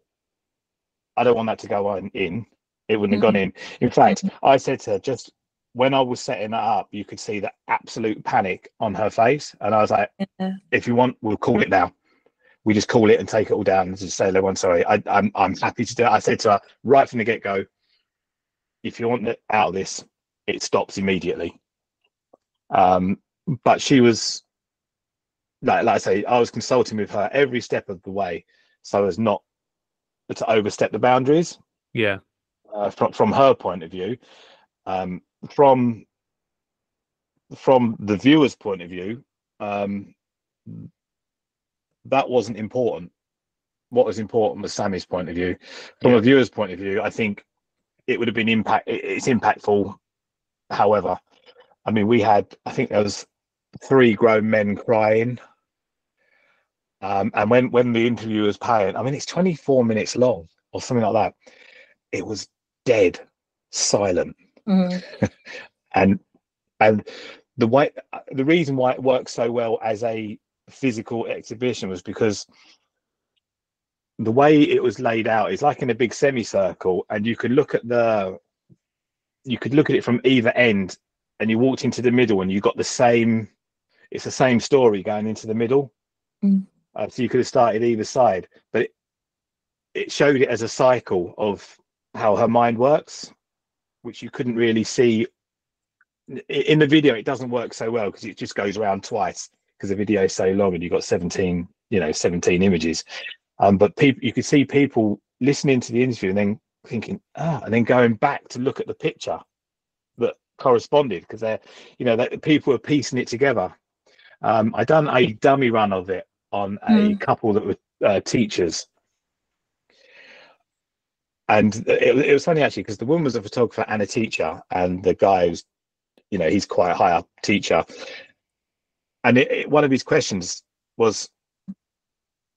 "I don't want that to go on in," it wouldn't have gone in. In fact, I said to her just when I was setting that up, you could see the absolute panic on her face, and I was like, Yeah. "If you want, we'll call it now." We just call it and take it all down and just say, "Everyone, sorry, I, I'm I'm happy to do it." I said to her right from the get go, "If you want it out of this, it stops immediately." Um, but she was like, like I say, I was consulting with her every step of the way, so as not to overstep the boundaries Yeah, uh, from from her point of view. Um, from from the viewer's point of view, um, that wasn't important. What was important was Sammy's point of view. From Yeah. a viewer's point of view, I think it would have been impact. It's impactful. However, I mean, we had I think there was three grown men crying. Um, and when when the interview was playing, I mean, it's 24 minutes long or something like that. It was dead silent Mm. and and the way the reason why it works so well as a physical exhibition was because the way it was laid out is like in a big semicircle and you could look at the you could look at it from either end and you walked into the middle and you got the same it's the same story going into the middle. Mm. uh, so you could have started either side but it, it showed it as a cycle of how her mind works which you couldn't really see. In the video it doesn't work so well because it just goes around twice because the video is so long and you've got 17 you know 17 images um but people you could see people listening to the interview and then thinking ah and then going back to look at the picture that corresponded because they're you know that people are piecing it together. Um i done a dummy run of it on a Mm. couple that were uh, teachers. And it, it was funny actually because the woman was a photographer and a teacher and the guy was you know he's quite a high up teacher. And it, it- one of his questions was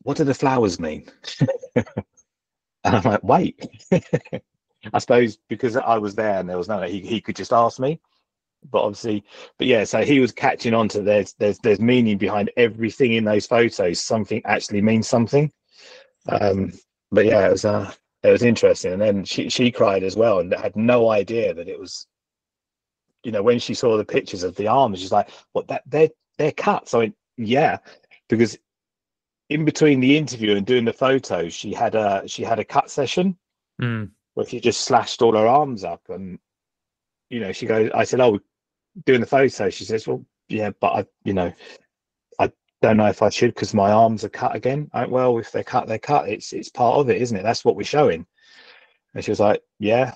what do the flowers mean? And i'm like wait. I suppose because i was there and there was no he, he could just ask me. But obviously but yeah so he was catching on to there's there's there's meaning behind everything in those photos. Something actually means something. Um but yeah it was uh it was interesting. And then she she cried as well and had no idea that it was you know when she saw the pictures of the arms she's like what that they're they're cuts." I went, yeah. Because in between the interview and doing the photos she had a she had a cut session Mm. where she just slashed all her arms up and you know she goes i said oh doing the photo. She says well yeah but i you know i don't know if i should because my arms are cut again. I, went, well if they're cut they're cut. It's it's part of it isn't it? That's what we're showing. And she was like yeah.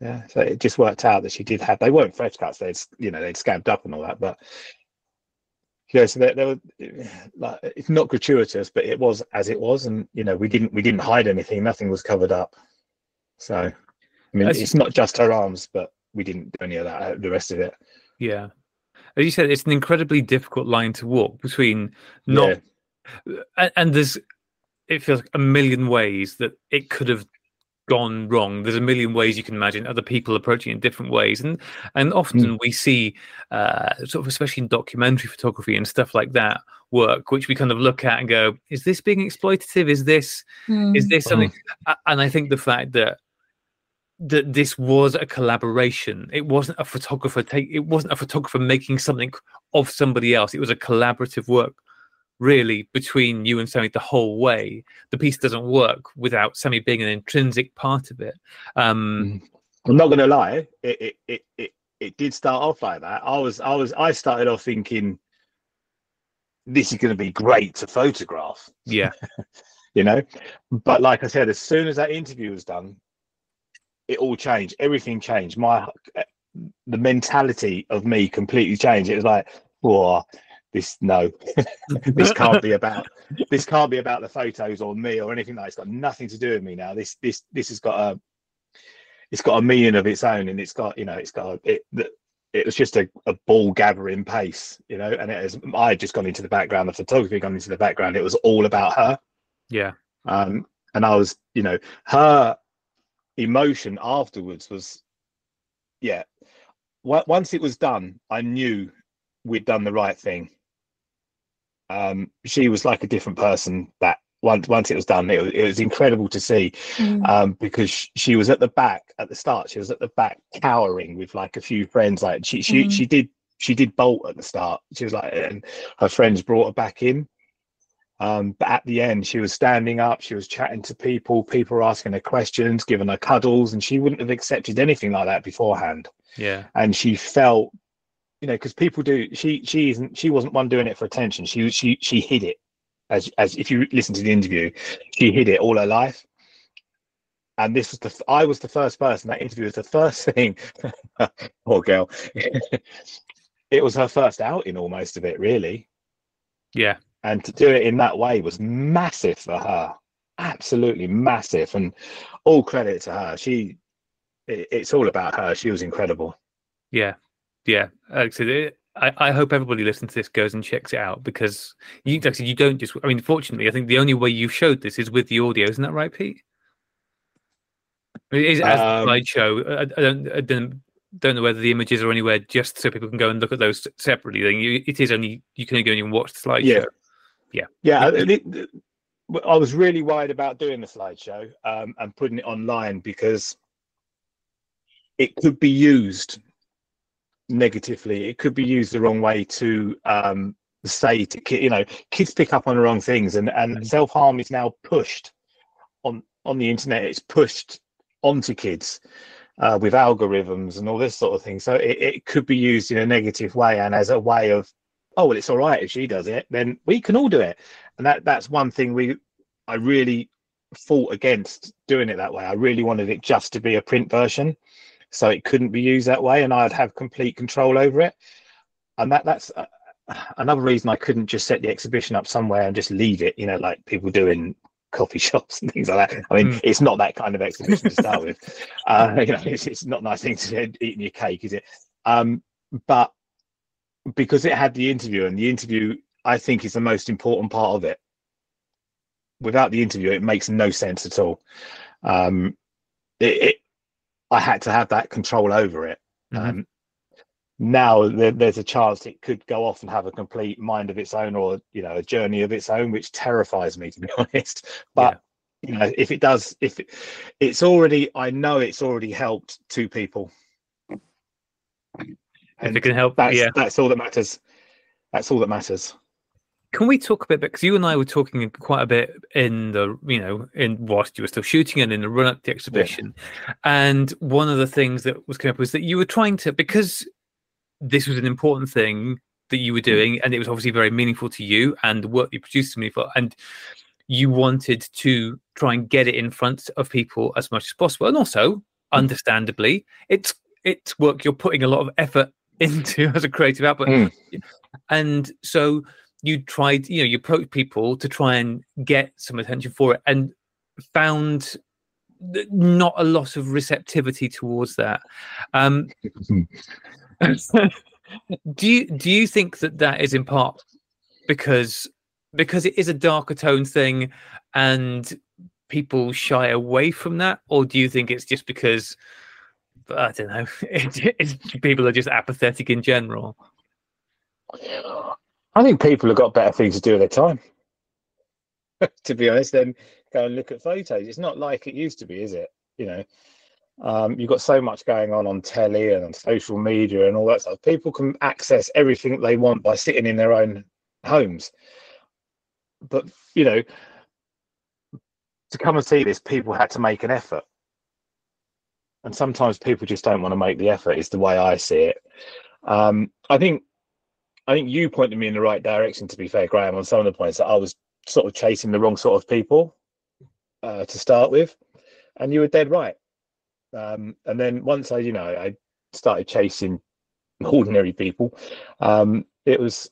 Yeah. So it just worked out that she did have they weren't fresh cuts they'd you know they'd scabbed up and all that but yeah so there, there were like it's not gratuitous but it was as it was and you know we didn't we didn't hide anything nothing was covered up so i mean As- it's not just her arms but we didn't do any of that uh, the rest of it Yeah. As you said, it's an incredibly difficult line to walk between not Yeah. and, and there's it feels like a million ways that it could have gone wrong. There's a million ways you can imagine other people approaching it in different ways. And and often we see uh sort of especially in documentary photography and stuff like that work which we kind of look at and go is this being exploitative? Is this is Mm. this something A- and i think the fact that that this was a collaboration. It wasn't a photographer take it wasn't a photographer making something of somebody else. It was a collaborative work really between you and Sammy the whole way. The piece doesn't work without Sammy being an intrinsic part of it. Um, i'm not gonna lie it it, it it it did start off like that. I was i was i started off thinking this is going to be great to photograph. Yeah, you know? But like i said as soon as that interview was done it all changed. Everything changed. My the mentality of me completely changed. It was like well this no, this can't be about this can't be about the photos or me or anything like. That. It's got nothing to do with me now. This this this has got a it's got a meaning of its own, and it's got you know it's got a, it. It was just a, a ball gathering pace, you know, and it has I had just gone into the background, the photography gone into the background. It was all about her. Yeah. Um, and I was, you know, her emotion afterwards was, yeah. Once it was done, I knew we'd done the right thing. Um, she was like a different person that once once it was done, it was, it was incredible to see mm. um, because she was at the back at the start. She was at the back cowering with like a few friends. Like she she mm. she did she did bolt at the start. She was like, and her friends brought her back in. Um, but at the end, she was standing up. She was chatting to people. People were asking her questions, giving her cuddles, and she wouldn't have accepted anything like that beforehand. Yeah, and she felt, you know, because people do. She she isn't. She wasn't one doing it for attention. She she she hid it as as if you listen to the interview, she hid it all her life. And this was the I was the first person that interview was the first thing. Poor girl. it was her first outing almost of it, really. Yeah. And to do it in that way was massive for her. Absolutely massive. And all credit to her. She it, it's all about her. She was incredible. Yeah. Yeah. Actually, I, I, hope everybody listening to this goes and checks it out because you actually you don't just. I mean, fortunately, I think the only way you showed this is with the audio. Isn't that right, Pete? It is as um, a slideshow. I, I, don't. I don't. Don't know whether the images are anywhere just so people can go and look at those separately. Then you, it is only you can go and watch the slideshow. Yeah, yeah, yeah. It, I was really worried about doing the slideshow um, and putting it online because it could be used negatively. It could be used the wrong way to um, say to kids. You know, kids pick up on the wrong things, and and mm-hmm. self harm is now pushed on on the internet. It's pushed onto kids. Uh, with algorithms and all this sort of thing, so it, it could be used in a negative way and as a way of, oh well, it's all right if she does it, then we can all do it, and that that's one thing we, I really fought against doing it that way. I really wanted it just to be a print version so it couldn't be used that way, and I'd have complete control over it. And that that's uh, another reason I couldn't just set the exhibition up somewhere and just leave it, you know, like people do in coffee shops and things like that. I mean, mm. it's not that kind of exhibition to start with. Uh, you know, it's, it's not a nice thing to eat your cake, is it? Um, but because it had the interview, and the interview, I think, is the most important part of it. Without the interview, it makes no sense at all. Um, it, it I had to have that control over it. Mm-hmm. Um, now there, there's a chance it could go off and have a complete mind of its own, or you know, a journey of its own, which terrifies me to be honest. But yeah. you know, if it does, if it, it's already, I know it's already helped two people. And if it can help, that's, yeah, that's all that matters. That's all that matters. Can we talk a bit because you and I were talking quite a bit in the you know in whilst you were still shooting and in the run up to the exhibition, yeah. and one of the things that was coming up was that you were trying to because this was an important thing that you were mm. doing and it was obviously very meaningful to you and the work you produced to me for and you wanted to try and get it in front of people as much as possible and also mm. understandably it's it's work you're putting a lot of effort into as a creative output mm. and so you tried, you know, you approached people to try and get some attention for it and found not a lot of receptivity towards that. Um, do you do you think that that is in part because because it is a darker tone thing and people shy away from that, or do you think it's just because I don't know, it, people are just apathetic in general? I think people have got better things to do with their time. to be honest, then go and look at photos. It's not like it used to be, is it? You know, um, you've got so much going on on telly and on social media and all that stuff. People can access everything they want by sitting in their own homes. But you know, to come and see this, people had to make an effort. And sometimes people just don't want to make the effort, is the way I see it. Um, I think I think you pointed me in the right direction. To be fair, Graham, on some of the points that I was sort of chasing the wrong sort of people uh, to start with, and you were dead right. Um, and then once I, you know, I started chasing ordinary people, um, it was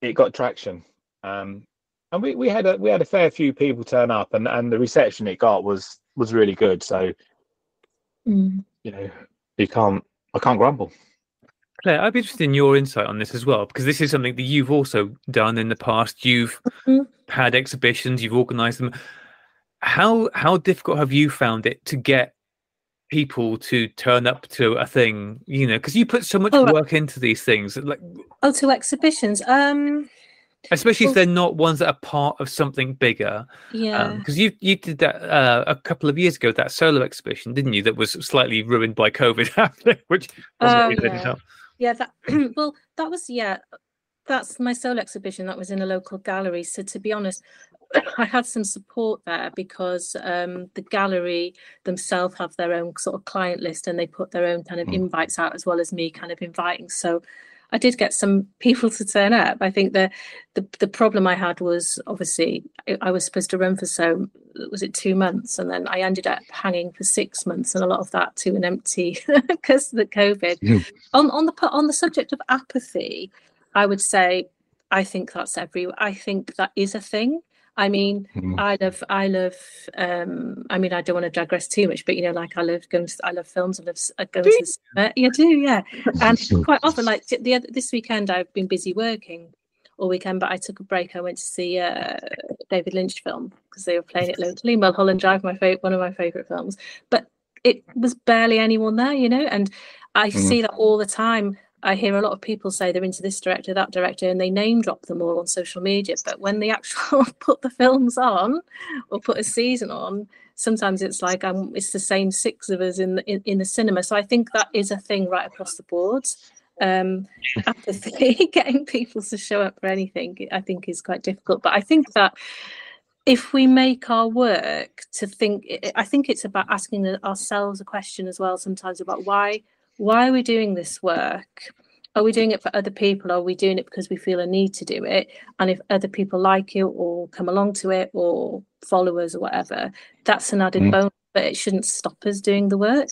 it got traction. Um, and we, we had a we had a fair few people turn up, and, and the reception it got was was really good. So Mm. you know you can't I can't grumble. Claire, I'd be interested in your insight on this as well, because this is something that you've also done in the past. You've Mhm. had exhibitions, you've organised them. How how difficult have you found it to get people to turn up to a thing? You know, because you put so much Oh, work into these things, like Oh, to exhibitions. Um, especially if they're not ones that are part of something bigger. yeah. Because you you did that uh, a couple of years ago, that solo exhibition, didn't you? That was slightly ruined by COVID happening, which wasn't Oh, really yeah. Yeah, that well, that was yeah, that's my solo exhibition. That was in a local gallery. So to be honest, I had some support there because um, the gallery themselves have their own sort of client list and they put their own kind of Mm. invites out as well as me kind of inviting. So I did get some people to turn up. I think the the, the problem I had was obviously I, I was supposed to run for so was it two months and then I ended up hanging for six months and a lot of that to an empty because of the COVID Mm. on on the on the subject of apathy, I would say I think that's every. I think that is a thing. I mean, Mm. I love, I love. Um, I mean, I don't want to digress too much, but you know, like I love going. To, I love films. I love uh, going Do to the cinema. Yeah, do yeah. And quite often, like the other, this weekend, I've been busy working all weekend, but I took a break. I went to see uh, David Lynch film because they were playing it locally. Mulholland Drive, my favorite, one of my favorite films. But it was barely anyone there, you know, and I Mhm. see that all the time. I hear a lot of people say they're into this director, that director, and they name drop them all on social media. But when they actually put the films on or put a season on, sometimes it's like um, it's the same six of us in the, in, in the cinema. So I think that is a thing right across the board. Um, apathy, getting people to show up for anything, I think is quite difficult. But I think that if we make our work to think, I- I think it's about asking ourselves a question as well sometimes about why why are we doing this work? Are we doing it for other people? Are we doing it because we feel a need to do it? And if other people like it or come along to it or followers or whatever, that's an added Mm. bonus, but it shouldn't stop us doing the work.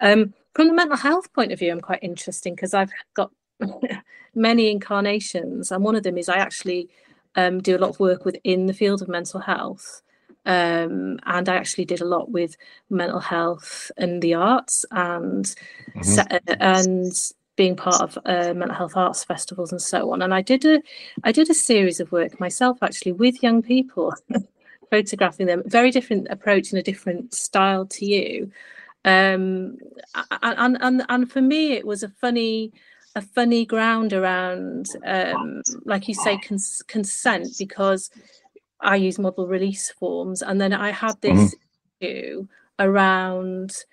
Um, from the mental health point of view, I'm quite interesting because I've got many incarnations, and one of them is I actually um, do a lot of work within the field of mental health. Um, and I actually did a lot with mental health and the arts and Mhm. se- and being part of uh, mental health arts festivals and so on. And I did a I did a series of work myself actually with young people, photographing them. Very different approach and a different style to you. Um, and and and for me, it was a funny a funny ground around, um, like you say, cons- consent because I use model release forms, and then I had this issue around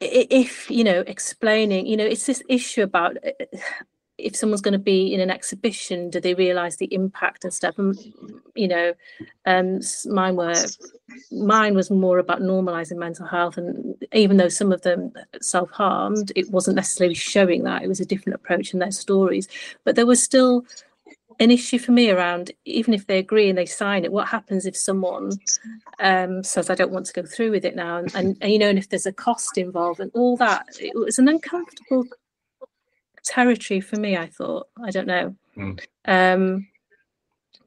if you know explaining you know it's this issue about uh, if someone's going to be in an exhibition do they realize the impact and stuff? And you know um mine were mine was more about normalizing mental health and even though some of them self-harmed it wasn't necessarily showing that it was a different approach in their stories. But there was still an issue for me around even if they agree and they sign it what happens if someone um, says I don't want to go through with it now, and, and, and you know, and if there's a cost involved and all that, it was an uncomfortable territory for me. I thought I don't know, Mm. um,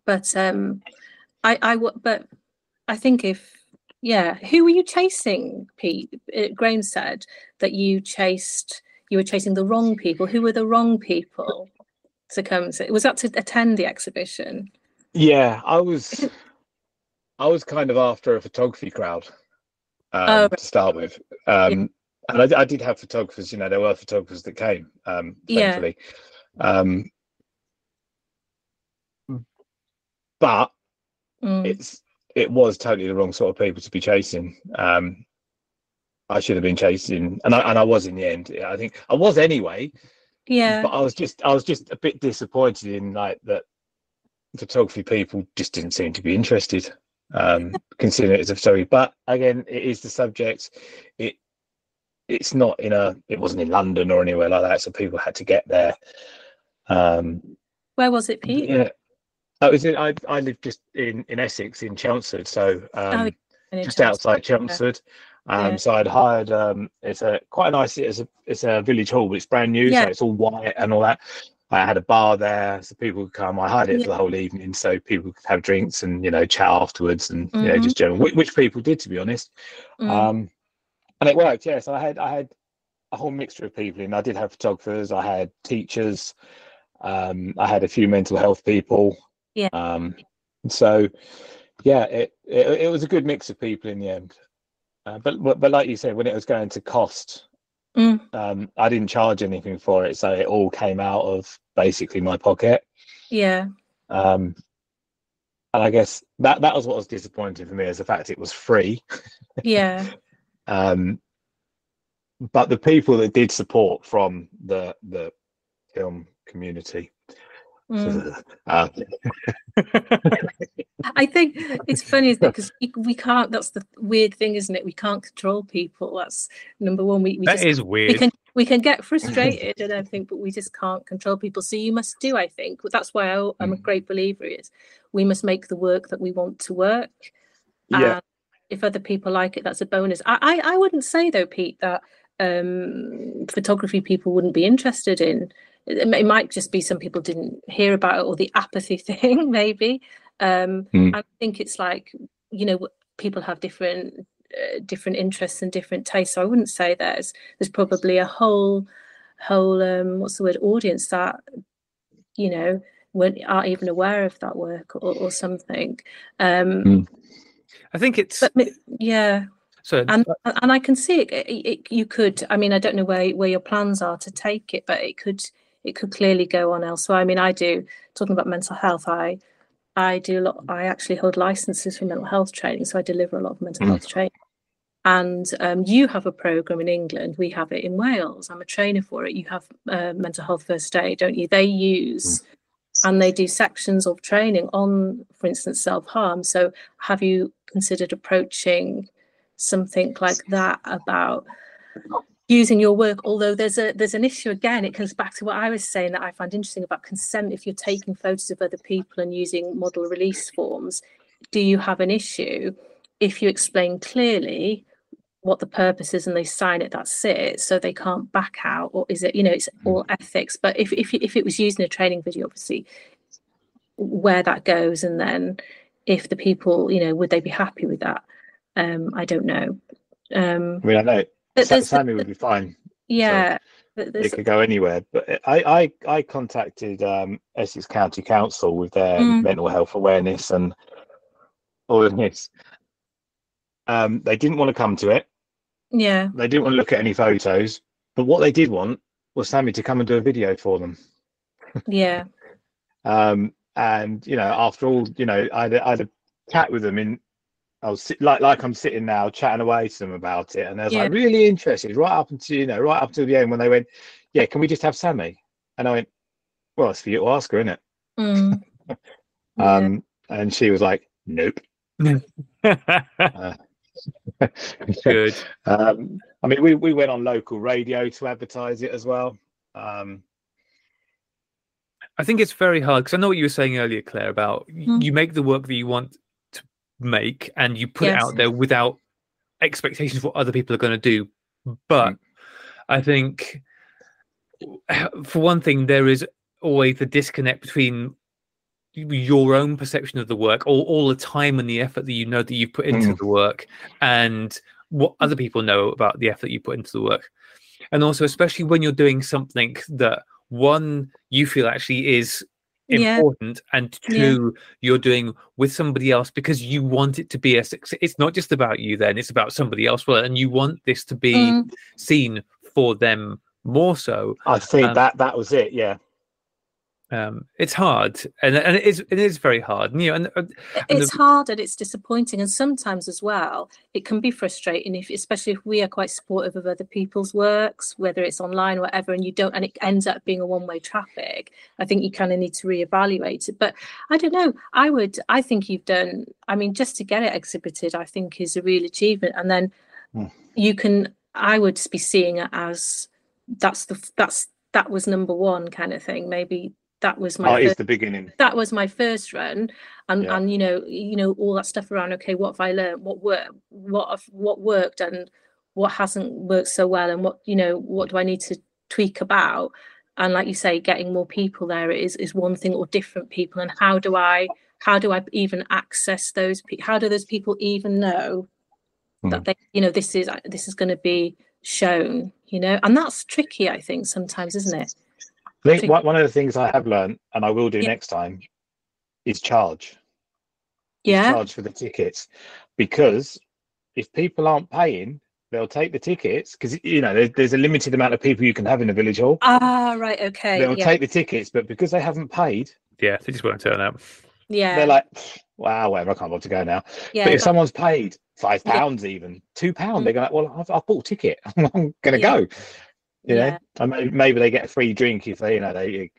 but um, I I w- but I think if yeah, who were you chasing, Pete? Uh, Graham said that you chased you were chasing the wrong people. Who were the wrong people to come to? Was that to attend the exhibition? Yeah, I was I was kind of after a photography crowd um, Oh, right. to start with. Um, and I, I did have photographers, you know, there were photographers that came, um, Yeah. thankfully. Um, but Mm, it's it was totally the wrong sort of people to be chasing. Um, I should have been chasing, and I and I was in the end. I think I was anyway. Yeah, But I was just I was just a bit disappointed in like that photography people just didn't seem to be interested, um, considering it as a story. But again, it is the subject. It it's not in a it wasn't in London or anywhere like that, so people had to get there. Um, where was it, Pete? yeah. I was in, I I live just in in Essex in Chelmsford, so um, it just outside Chelmsford. Um, Yeah. So I'd hired. Um, it's a quite a nice. It's a it's a village hall, but it's brand new, Yeah. so it's all white and all that. I had a bar there, so people could come. I hired it Yeah. for the whole evening, so people could have drinks and you know chat afterwards, and you know Mhm. just general, which, which people did to be honest. Mm. Um, and it worked. Yes, I had I had a whole mixture of people in. I did have photographers. I had teachers. Um, I had a few mental health people. Yeah. Um, so yeah, it, it it was a good mix of people in the end. Uh, but but but like you said, when it was going to cost, Mm. um, I didn't charge anything for it, so it all came out of basically my pocket. yeah. Um, and I guess that that was what was disappointing for me, is the fact it was free. Yeah. Um, but the people that did support from the the film community, Mm. uh, I think it's funny, isn't it? Because we can't. That's the weird thing, isn't it? We can't control people. That's number one. We, we That just is we weird. can we can get frustrated and everything, but we just can't control people. So you must do. I think that's why I, I'm a Mm. great believer. Is we must make the work that we want to work. yeah, And if other people like it, that's a bonus. I I, I wouldn't say though, Pete, that um, photography people wouldn't be interested in. It, it might just be some people didn't hear about it or the apathy thing, maybe. Um, Mm. I think it's like you know people have different uh, different interests and different tastes. So I wouldn't say there's there's probably a whole whole um, what's the word audience that you know weren't aren't even aware of that work or, or something. Um, Mm. I think it's but yeah, so. and and I can see it, it, it. You could. I mean, I don't know where where your plans are to take it, but it could it could clearly go on elsewhere. I mean, I do talking about mental health. I I do a lot. I actually hold licenses for mental health training, so I deliver a lot of mental Mm. health training. And um, you have a program in England. We have it in Wales. I'm a trainer for it. You have uh, mental health first aid, don't you? They use and they do sections of training on, for instance, self harm. So, have you considered approaching something like that about using your work? Although there's a there's an issue again. It comes back to what I was saying that I find interesting about consent. If you're taking photos of other people and using model release forms, do you have an issue if you explain clearly? what the purpose is and they sign it that's it so they can't back out or is it you know it's all ethics but if if, if it was used in a training video obviously where that goes and then if the people you know would they be happy with that um i don't know um I mean, I know but Sammy would be fine. yeah but It could go anywhere. But I, I, I contacted um, Essex County Council with their Mm. mental health awareness and all of this. Um, they didn't want to come to it. yeah They didn't want to look at any photos. But what they did want was Sammy to come and do a video for them. yeah Um, and you know, after all, you know, I had, a- I had a chat with them in. I was sit, like like I'm sitting now chatting away to them about it, and they was like really interested right up until you know right up to the end when they went, yeah, can we just have Sammy? And I went, well, it's for you to ask her, isn't it? Mm. Yeah. Um, and she was like, nope. Good. um, I mean, we we went on local radio to advertise it as well. Um, I think it's very hard because I know what you were saying earlier, Claire, about Mm. you make the work that you want to make and you put it out there without expectations for what other people are going to do. But I think, for one thing, there is always the disconnect between your own perception of the work, all, all the time and the effort that you know that you've put into Mm. the work, and what other people know about the effort you put into the work. And also, especially when you're doing something that one you feel actually is Yeah. important and Yeah. two you're doing with somebody else because you want it to be a success it's not just about you then it's about somebody else well and you want this to be Mm. seen for them more so I think Um, that that was it. Yeah. Um it's hard and and it is it is very hard and, you know and, uh, and it's hard and it's disappointing and sometimes as well it can be frustrating if especially if we are quite supportive of other people's works whether it's online or whatever and you don't and it ends up being a one-way traffic i think you kind of need to reevaluate it but i don't know i would i think you've done i mean just to get it exhibited i think is a real achievement and then Hmm. you can i would be seeing it as that's the that's that was number one kind of thing maybe that was my Oh, first it's the beginning. that was my first run and Yeah. and you know you know all that stuff around okay what have i learned what worked what have, what worked and what hasn't worked so well and what you know what do i need to tweak about and like you say getting more people there is is one thing or different people and how do i how do i even access those people how do those people even know mm. that they you know this is this is going to be shown you know and that's tricky i think sometimes isn't it I think one of the things I have learned, and I will do yeah. next time, is charge. Yeah. Is charge for the tickets, because if people aren't paying, they'll take the tickets because you know there's, there's, a limited amount of people you can have in a village hall. Ah, right, okay. They'll yeah. take the tickets, but because they haven't paid, yeah, they just won't turn up. Yeah, they're like, wow, whatever, I can't want to go now. Yeah, but if but... someone's paid five pounds, yeah. even two pounds, mm. they're going, well, I've, I've, bought a ticket, I'm going to yeah. go. You know, I mean, maybe they get a free drink if they, you know, they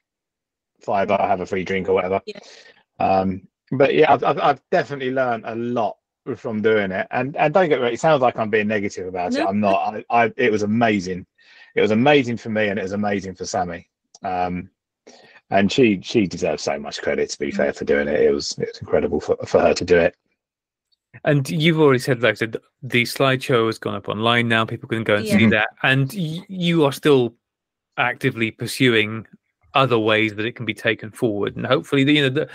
five I have a free drink or whatever. Yeah. Um, but yeah, I've, I've, I've definitely learned a lot from doing it. And and don't get me wrong, it sounds like I'm being negative about no. it. I'm not. I, I it was amazing. It was amazing for me, and it was amazing for Sammy. Um, and she she deserves so much credit. To be fair, for doing it, it was it was incredible for, for her to do it. And you've already said, like I said, the slideshow has gone up online now. People can go and yeah. see that, and y- you are still actively pursuing other ways that it can be taken forward, and hopefully, the, you know, the,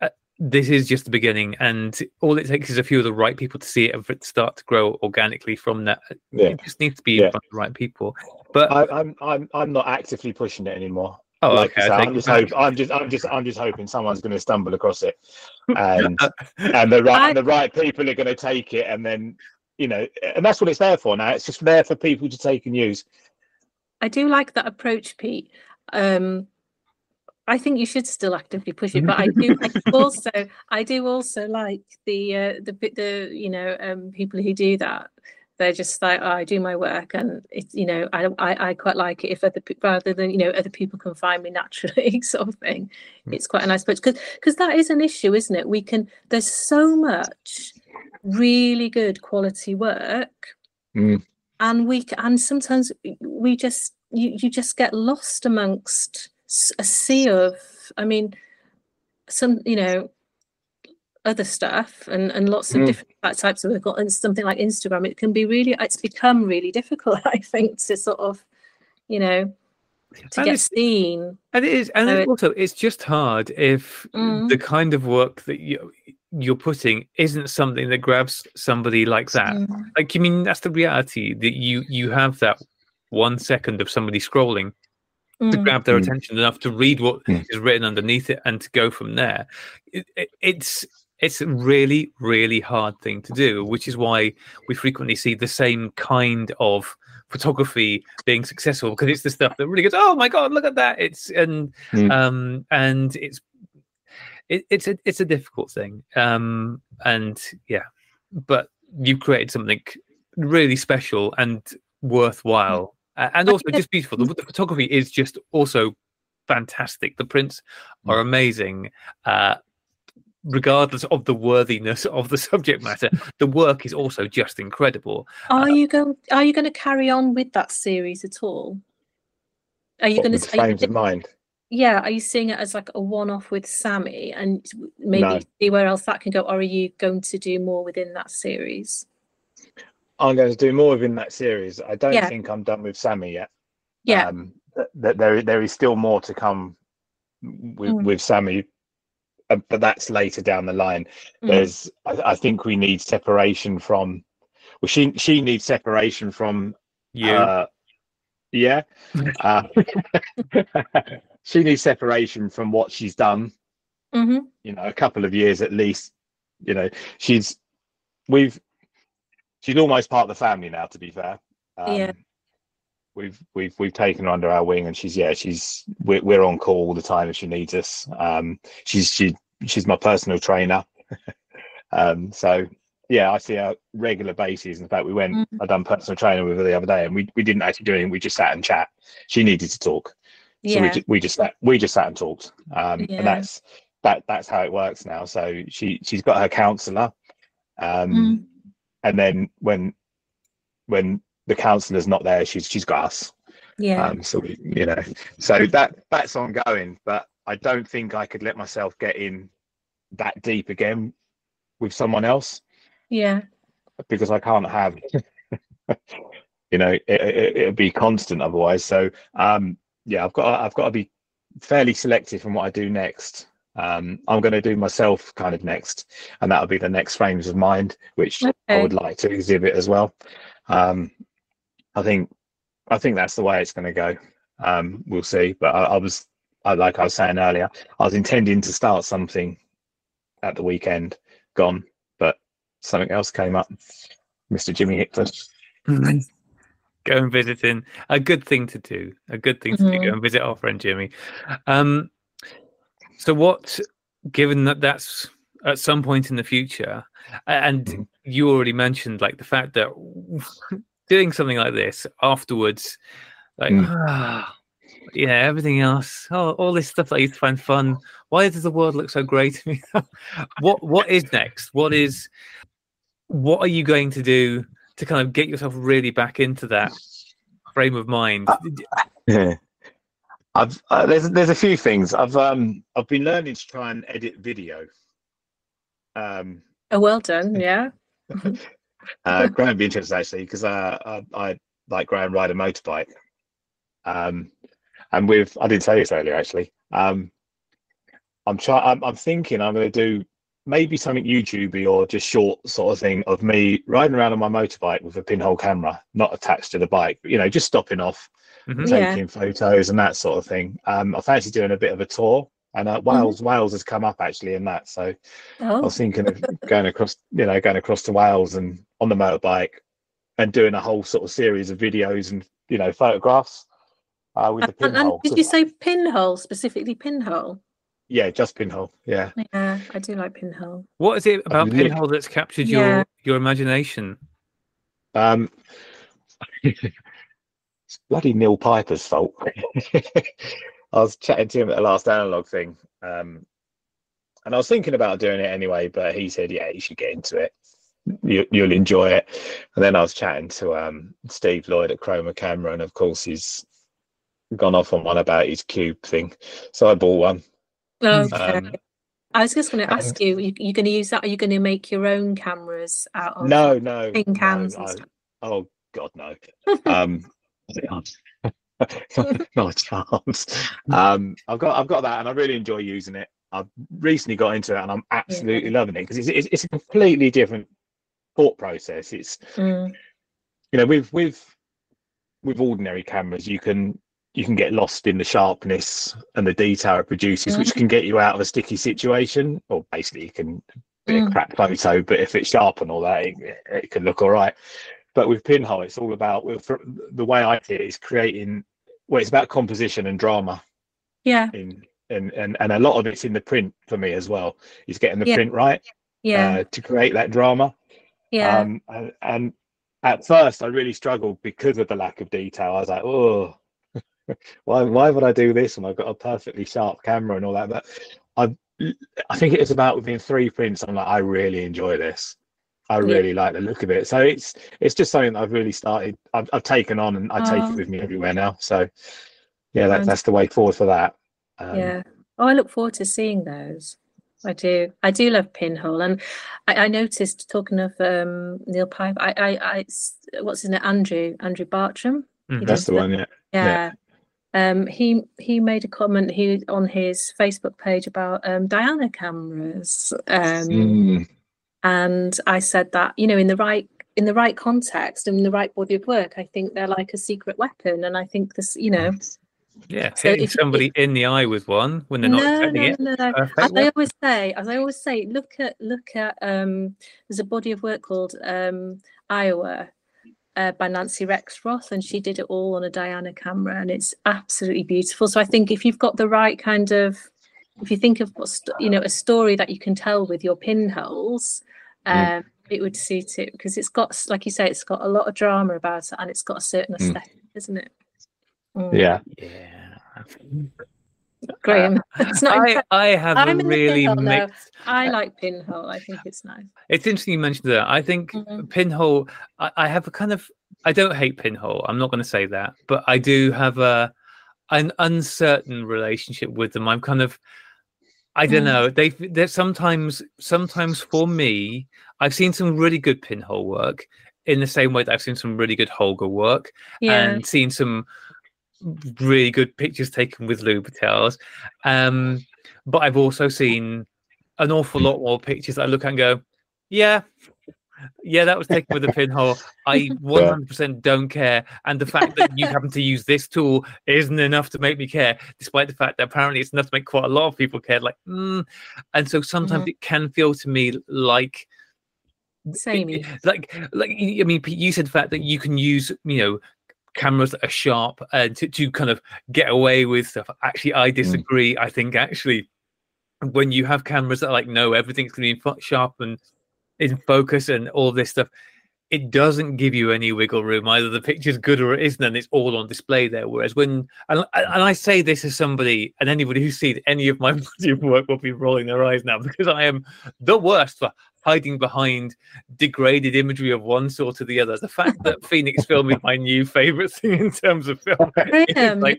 uh, this is just the beginning, and all it takes is a few of the right people to see it and for it to start to grow organically from that. Yeah. It just needs to be yeah. the right people. But I, am I'm, I'm I'm not actively pushing it anymore. Oh, like okay. I'm just hoping. I'm just I'm just I'm just hoping someone's going to stumble across it, and and the right I, and the right people are going to take it, and then you know, and that's what it's there for now. It's just there for people to take and use. I do like that approach, Pete. Um, I think you should still actively push it, but I do I also I do also like the uh, the the you know um, people who do that. They're just like oh, I do my work, and it's you know I, I I quite like it if other rather than you know other people can find me naturally sort of thing. Mm. It's quite a nice approach because because that is an issue, isn't it? We can there's so much really good quality work, mm. and we and sometimes we just you you just get lost amongst a sea of i mean some you know other stuff and and lots of mm. different types of work and something like instagram it can be really it's become really difficult i think to sort of you know to and get seen and it is and so also it's just hard if mm. the kind of work that you you're putting isn't something that grabs somebody like that mm. like i mean that's the reality that you you have that one second of somebody scrolling mm. to grab their mm. attention enough to read what mm. is written underneath it and to go from there. It, it, it's it's a really really hard thing to do, which is why we frequently see the same kind of photography being successful because it's the stuff that really goes, oh my god, look at that! It's and mm. um and it's it, it's a it's a difficult thing um and yeah, but you've created something really special and worthwhile uh, and also just beautiful. The, the, photography is just also fantastic. The prints mm. are amazing. Uh, regardless of the worthiness of the subject matter, the work is also just incredible. Are uh, you going? Are you going to carry on with that series at all? Are you going to? Frames of mind. Yeah, are you seeing it as like a one-off with Sammy, and maybe no. see where else that can go, or are you going to do more within that series? I'm going to do more within that series. I don't yeah. think I'm done with Sammy yet. Yeah. Um, that there there is still more to come with, mm. with Sammy, but that's later down the line. Mm. There's I, I, think we need separation from. Well, she she needs separation from you. Uh, yeah. uh, she needs separation from what she's done. Mm-hmm. You know, a couple of years at least. You know, she's we've she's almost part of the family now. To be fair, um, yeah. We've we've we've taken her under our wing, and she's yeah she's we're, we're on call all the time if she needs us. Um, she's she she's my personal trainer. um, so yeah, I see her regular basis. In fact, we went. Mm-hmm. I done personal training with her the other day, and we, we didn't actually do anything. We just sat and chat. She needed to talk, yeah. so we just, we just sat we just sat and talked. Um, yeah. and that's that that's how it works now. So she she's got her counsellor. Um, mm and then when when the counsellor's not there, she's she's got us. Yeah. Um, so we, you know, so that that's ongoing, but I don't think I could let myself get in that deep again with someone else. Yeah. Because I can't have, you know, it, it, it'd be constant otherwise. So, um, yeah, I've got I've got to be fairly selective in what I do next. Um, I'm going to do myself kind of next, and that'll be the next frames of mind, which I would like to exhibit as well. Um, I think I think that's the way it's going to go. Um, we'll see. But I, I was, like I was saying earlier, I was intending to start something at the weekend, gone, but something else came up. Mr. Jimmy Hickford. go and visit him. A good thing to do. A good thing to do. Mhm. Go and visit our friend Jimmy. Um, so what? Given that that's at some point in the future, a- and Mhm. you already mentioned like the fact that doing something like this afterwards, like Mm. ah, yeah, everything else, oh, all this stuff that I used to find fun. Why does the world look so great to me? what What is next? What is what are you going to do to kind of get yourself really back into that frame of mind? Uh, Yeah. I've uh, there's there's a few things I've um I've been learning to try and edit video. Um, Oh, well done. Yeah. uh, Graham would be interested actually because uh, I I like Graham ride a motorbike. Um, and with I didn't say this earlier actually. Um, I'm trying. I'm, I'm thinking I'm going to do maybe something YouTubey or just short sort of thing of me riding around on my motorbike with a pinhole camera, not attached to the bike. You know, just stopping off Mhm. Yeah. taking photos and that sort of thing. Um, I fancy doing a bit of a tour, and uh, Wales, Wales has come up actually in that. So I Oh, was thinking of going across, you know, going across to Wales and on the motorbike, and doing a whole sort of series of videos and you know photographs uh, with the and, and did you say pinhole specifically pinhole? Yeah, just pinhole. Yeah. Yeah, I do like pinhole. What is it about lit- Pinhole that's captured Yeah. your your imagination? Um, it's bloody Neil Piper's fault. I was chatting to him at the last analog thing, um, and I was thinking about doing it anyway, but he said, "Yeah, you should get into it. You, you'll enjoy it." And then I was chatting to um, Steve Lloyd at Chroma Camera, and of course he's gone off on one about his cube thing, so I bought one. Okay. Um, I was just going to ask you, you you're going to use that? Are you going to make your own cameras out of No, no, tin no, cans and I- Oh God, no. um, not a chance. Um, I've got I've got that, and I really enjoy using it. I've recently got into it, and I'm absolutely loving it because it's, it's it's a completely different thought process. It's Mm, you know with with with ordinary cameras, you can you can get lost in the sharpness and the detail it produces, which can get you out of a sticky situation. Or basically, you can be a Mm. crap photo, but if it's sharp and all that, it, it can look all right. But with Pinhole, it's all about the way I see it is creating. Well, it's about composition and drama yeah, in. And, and and a lot of it's in the print for me as well. Is getting the Yeah. print right yeah, uh, to create that drama. yeah. Um, and, and at first, I really struggled because of the lack of detail. I was like, oh, why, why would I do this? And I've got a perfectly sharp camera and all that. But I, I think it was about within three prints. I'm like, I really enjoy this. I Yeah. really like the look of it. So it's it's just something that I've really started. I've, I've taken on and I take Oh. it with me everywhere now. So yeah, that, that's the way forward for that. Um, yeah. Oh, I look forward to seeing those. I do. I do love Pinhole, and I, I noticed talking of um, Neil I, I, I, I, what's his name? Andrew, Andrew Bartram. Mhm. That's does the one. Yeah. Yeah. Um, he he made a comment he on his Facebook page about um, Diana cameras. Um, Mm, and I said that you know in the right in the right context and in the right body of work, I think they're like a secret weapon. And I think this, you know, Yeah, So hitting if somebody in the eye with one when they're not no, expecting no, it. no, no. As I always say, as I always say, look at look at um there's a body of work called um Iowa uh, by Nancy Rexroth, and she did it all on a Diana camera, and it's absolutely beautiful. So I think if you've got the right kind of if you think of what you know a story that you can tell with your pinholes, um, Mm. it would suit it because it's got, like you say, it's got a lot of drama about it, and it's got a certain Mm. aesthetic, isn't it? Mm. yeah. Yeah. Graham, it's not. I. I have I'm a really pinhole now. mixed. I like pinhole. I think it's nice. It's interesting you mentioned that. I think Mhm. Pinhole. I, I have a kind of. I don't hate Pinhole. I'm not going to say that, but I do have a an uncertain relationship with them. I'm kind of. I don't Mm. know. They they're sometimes sometimes for me. I've seen some really good Pinhole work in the same way that I've seen some really good Holga work Yeah. and seen some really good pictures taken with Lubitels. Um, but I've also seen an awful lot more pictures that I look at and go, yeah, yeah, that was taken with a pinhole. I 100% don't care. And the fact that you happen to use this tool isn't enough to make me care, despite the fact that apparently it's enough to make quite a lot of people care. Like, mm. and so sometimes mm-hmm. it can feel to me like. Same. Like, like I mean, you said the fact that you can use, you know, cameras that are sharp uh, to, to kind of get away with stuff. Actually, I mm. disagree. Mm. I think actually, when you have cameras that are like, no, everything's going to be sharp and in focus and all this stuff, it doesn't give you any wiggle room. Either the picture's good or it isn't, and it's all on display there. Whereas when, and, and I say this as somebody, and anybody who's seen any of my work will be rolling their eyes now because I am the worst for hiding behind degraded imagery of one sort or the other. The fact that Phoenix Film is my new favorite thing in terms of film. like,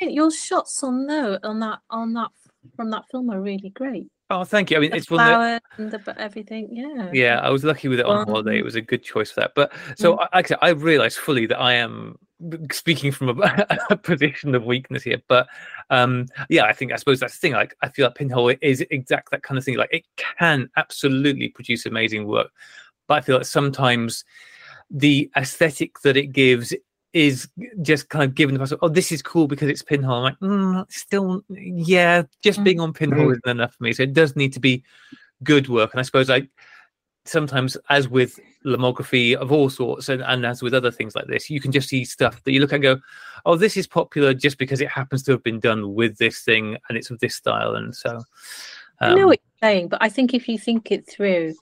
your, your shots on that on that on that from that film are really great. Oh, thank you. I mean, the it's flower one that... and the, everything. Yeah. Yeah, I was lucky with it on holiday. It was a good choice for that. But so, mm. I, I realized fully that I am speaking from a, a, position of weakness here. But um, yeah, I think I suppose that's the thing. Like, I feel like Pinhole is exact that kind of thing. Like, it can absolutely produce amazing work, but I feel like sometimes the aesthetic that it gives is just kind of given the person, oh, this is cool because it's pinhole. I'm like, mm, still, yeah, just mm. being on pinhole mm-hmm. isn't enough for me. So it does need to be good work. And I suppose I sometimes, as with lomography of all sorts, and, and as with other things like this, you can just see stuff that you look at and go, oh, this is popular just because it happens to have been done with this thing and it's of this style. And so, um, I know um, what you're saying, but I think if you think it through,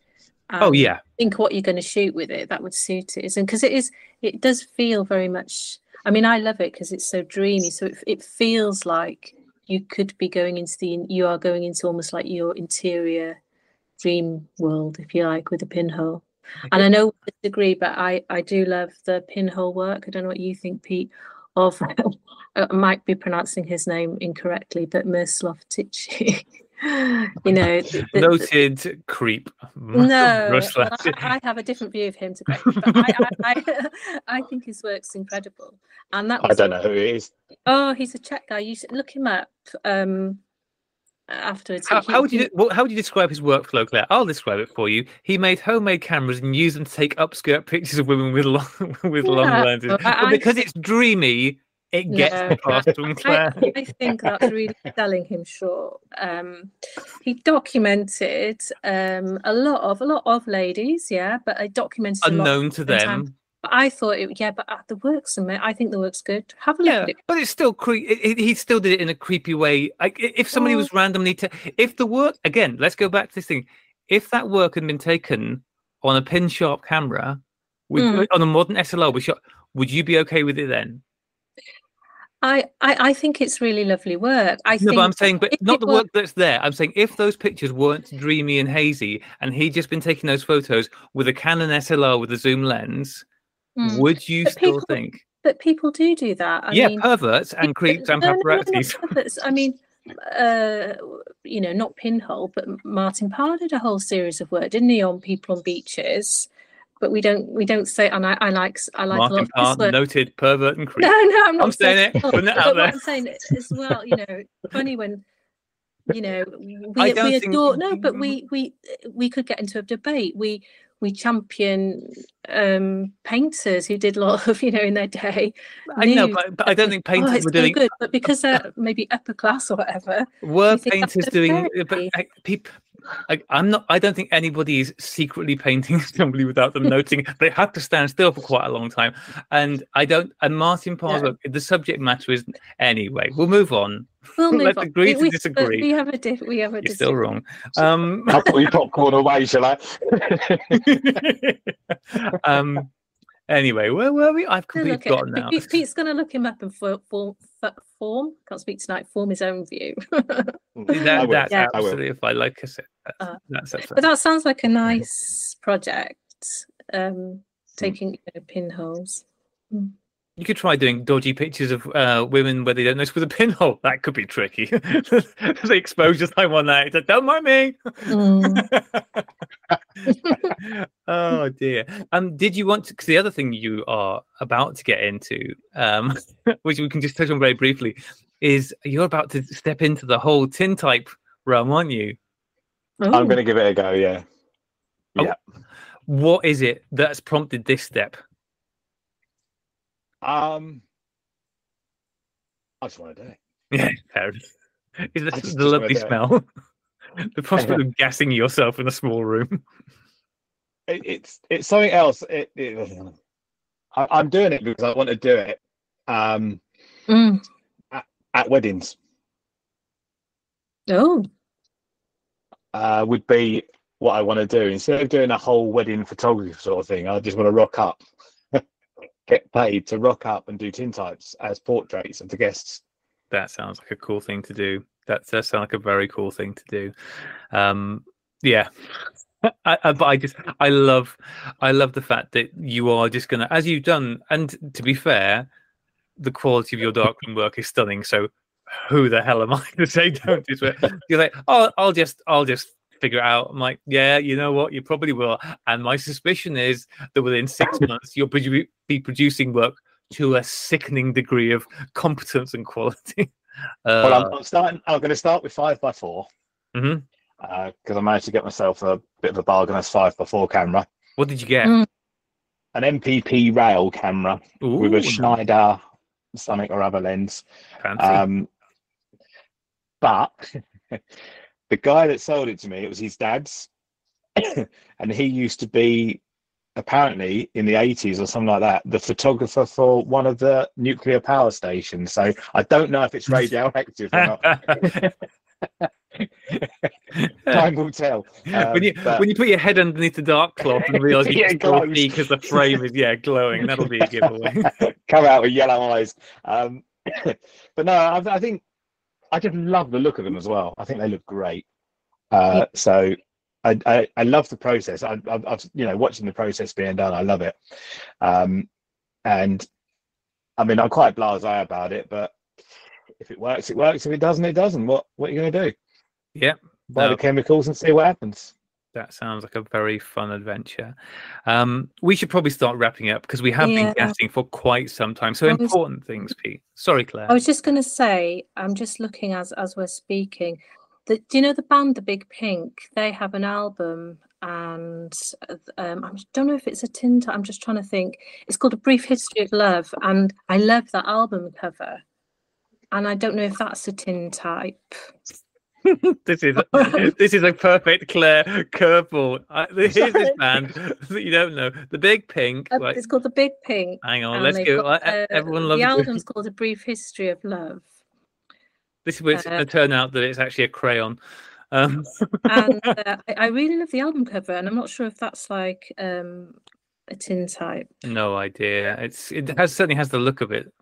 um, oh yeah. Think what you're going to shoot with it. That would suit it, and because it is, it does feel very much. I mean, I love it because it's so dreamy. So it it feels like you could be going into the. You are going into almost like your interior dream world, if you like, with a pinhole. And I know I disagree, but I I do love the pinhole work. I don't know what you think, Pete. Of I might be pronouncing his name incorrectly, but Miroslav Tichy. you know, the, noted the, creep. No, well, I, I, have a different view of him today. But I, I, I, think his work's incredible, and that I don't know who he is. Oh, he's a Czech guy. You should look him up. Um, afterwards. How, how would you well, how would you describe his workflow, Claire? I'll describe it for you. He made homemade cameras and used them to take upskirt pictures of women with long with yeah, long lenses. But because it's dreamy, it gets no, past from Claire. I, I, think that's really selling him short. Um, he documented um, a lot of a lot of ladies, yeah, but I documented unknown to them. But I thought, it, yeah, but uh, the work's I think the work's good. Have a look yeah, at it. But it's still creepy. He still did it in a creepy way. Like if somebody oh. was randomly, to, if the work again, let's go back to this thing. If that work had been taken on a pin sharp camera, with, mm. on a modern SLR, with shot, would you be okay with it then? I, I, I think it's really lovely work. I no, but I'm saying, but not the work that's there. I'm saying if those pictures weren't dreamy and hazy, and he'd just been taking those photos with a Canon SLR with a zoom lens, mm. would you but still people, think? But people do do that. I yeah, mean, perverts and creeps and no, paparazzi. No, I mean, uh, you know, not Pinhole, but Martin Parr did a whole series of work, didn't he, on people on beaches? but we don't we don't say and I, I like I like Martin a lot Parr, noted pervert and creep. No, no, I'm not I'm saying, it. Putting it out there. I'm saying as well, you know, funny when you know we, we adore think... no, but we we we could get into a debate. We we champion um, painters who did a lot of you know in their day. I know, but, but I don't think oh, painters oh, were doing good, but because they're maybe upper class or whatever. Were painters doing? But people I, am not. I don't think anybody is secretly painting somebody without them noting. They have to stand still for quite a long time, and I don't. And Martin Parr, yeah. the subject matter is anyway. We'll move on. We'll move Let's on. agree we, to disagree. We have a diff- we have a. You're still wrong. Um, I'll put your popcorn away, shall I? um. Anyway, where were we? I've completely forgotten now. Pete's going to look him up and form, form, form. Can't speak tonight. Form his own view. that, that's yeah. absolutely fine. Like I said, that's, uh, that's, that's but that sounds like a nice project. Um, taking you know, pinholes. Mm. You could try doing dodgy pictures of uh, women where they don't notice with a pinhole. That could be tricky. the exposure time on that. It's like, don't mind me. Mm. oh dear. Um, did you want to? Because the other thing you are about to get into, um, which we can just touch on very briefly, is you're about to step into the whole tin type realm, aren't you? I'm going to give it a go. Yeah. Oh. Yeah. What is it that's prompted this step? Um. I just want to do it. Yeah, fair enough. Is the, I just- the just lovely smell? the prospect of gassing yourself in a small room. it, it's it's something else. It, it, I, I'm doing it because I want to do it um, Mm. at weddings. Oh, Uh, would be what I want to do instead of doing a whole wedding photography sort of thing. I just want to rock up, get paid to rock up and do tintypes as portraits of the guests. That sounds like a cool thing to do. That does sound like a very cool thing to do. Um, yeah. I, I, but I just I love I love the fact that you are just gonna as you've done and to be fair, the quality of your darkroom work is stunning. So who the hell am I to say don't do it? You're like, oh, I'll just I'll just figure it out. I'm like, yeah, you know what, you probably will. And my suspicion is that within six months you'll produ- be producing work to a sickening degree of competence and quality. Uh, well, I'm, I'm starting. I'm going to start with five by four Mhm. because I managed to get myself a bit of a bargain as five by four camera, what did you get? Mm. an MPP rail camera with a Schneider something or other lens. fancy. Um, but the guy that sold it to me, it was his dad's, and he used to be apparently in the 80s or something like that the photographer for one of the nuclear power stations so i don't know if it's radioactive or not time will tell Um, when you but- when you put your head underneath the dark cloth and realize you Yeah, can still glows. see because the frame is yeah glowing, that'll be a giveaway. come out with yellow eyes. Um, but no, I, I think I just love the look of them as well. I think they look great. Uh, so I, I, I love the process. I, I've, I've, you know, watching the process being done, I love it. Um, and I mean, I'm quite blasé about it, but if it works, it works. If it doesn't, it doesn't. What, what are you going to do? yeah, Buy No. the chemicals and see what happens. That sounds like a very fun adventure. Um, we should probably start wrapping up because we have been Yeah. gassing for quite some time. So was- important things, Pete. Sorry, Claire. I was just going to say, I'm just looking as as we're speaking. The, do you know the band, The Big Pink? They have an album, and uh, um, I don't know if it's a tin. I'm just trying to think. It's called A Brief History of Love, and I love that album cover. And I don't know if that's a tin type. this is this is a perfect Claire curveball. Uh, here's this band that you don't know, the Big Pink. Uh, it's called The Big Pink. hang on, let's go. got, Uh, Everyone loves the album's called A Brief History of Love. This is where it's Uh, going to turn out that it's actually a crayon. Um, and uh, I, I really love the album cover, and I'm not sure if that's like um, a tin type. no idea. It's it has certainly has the look of it.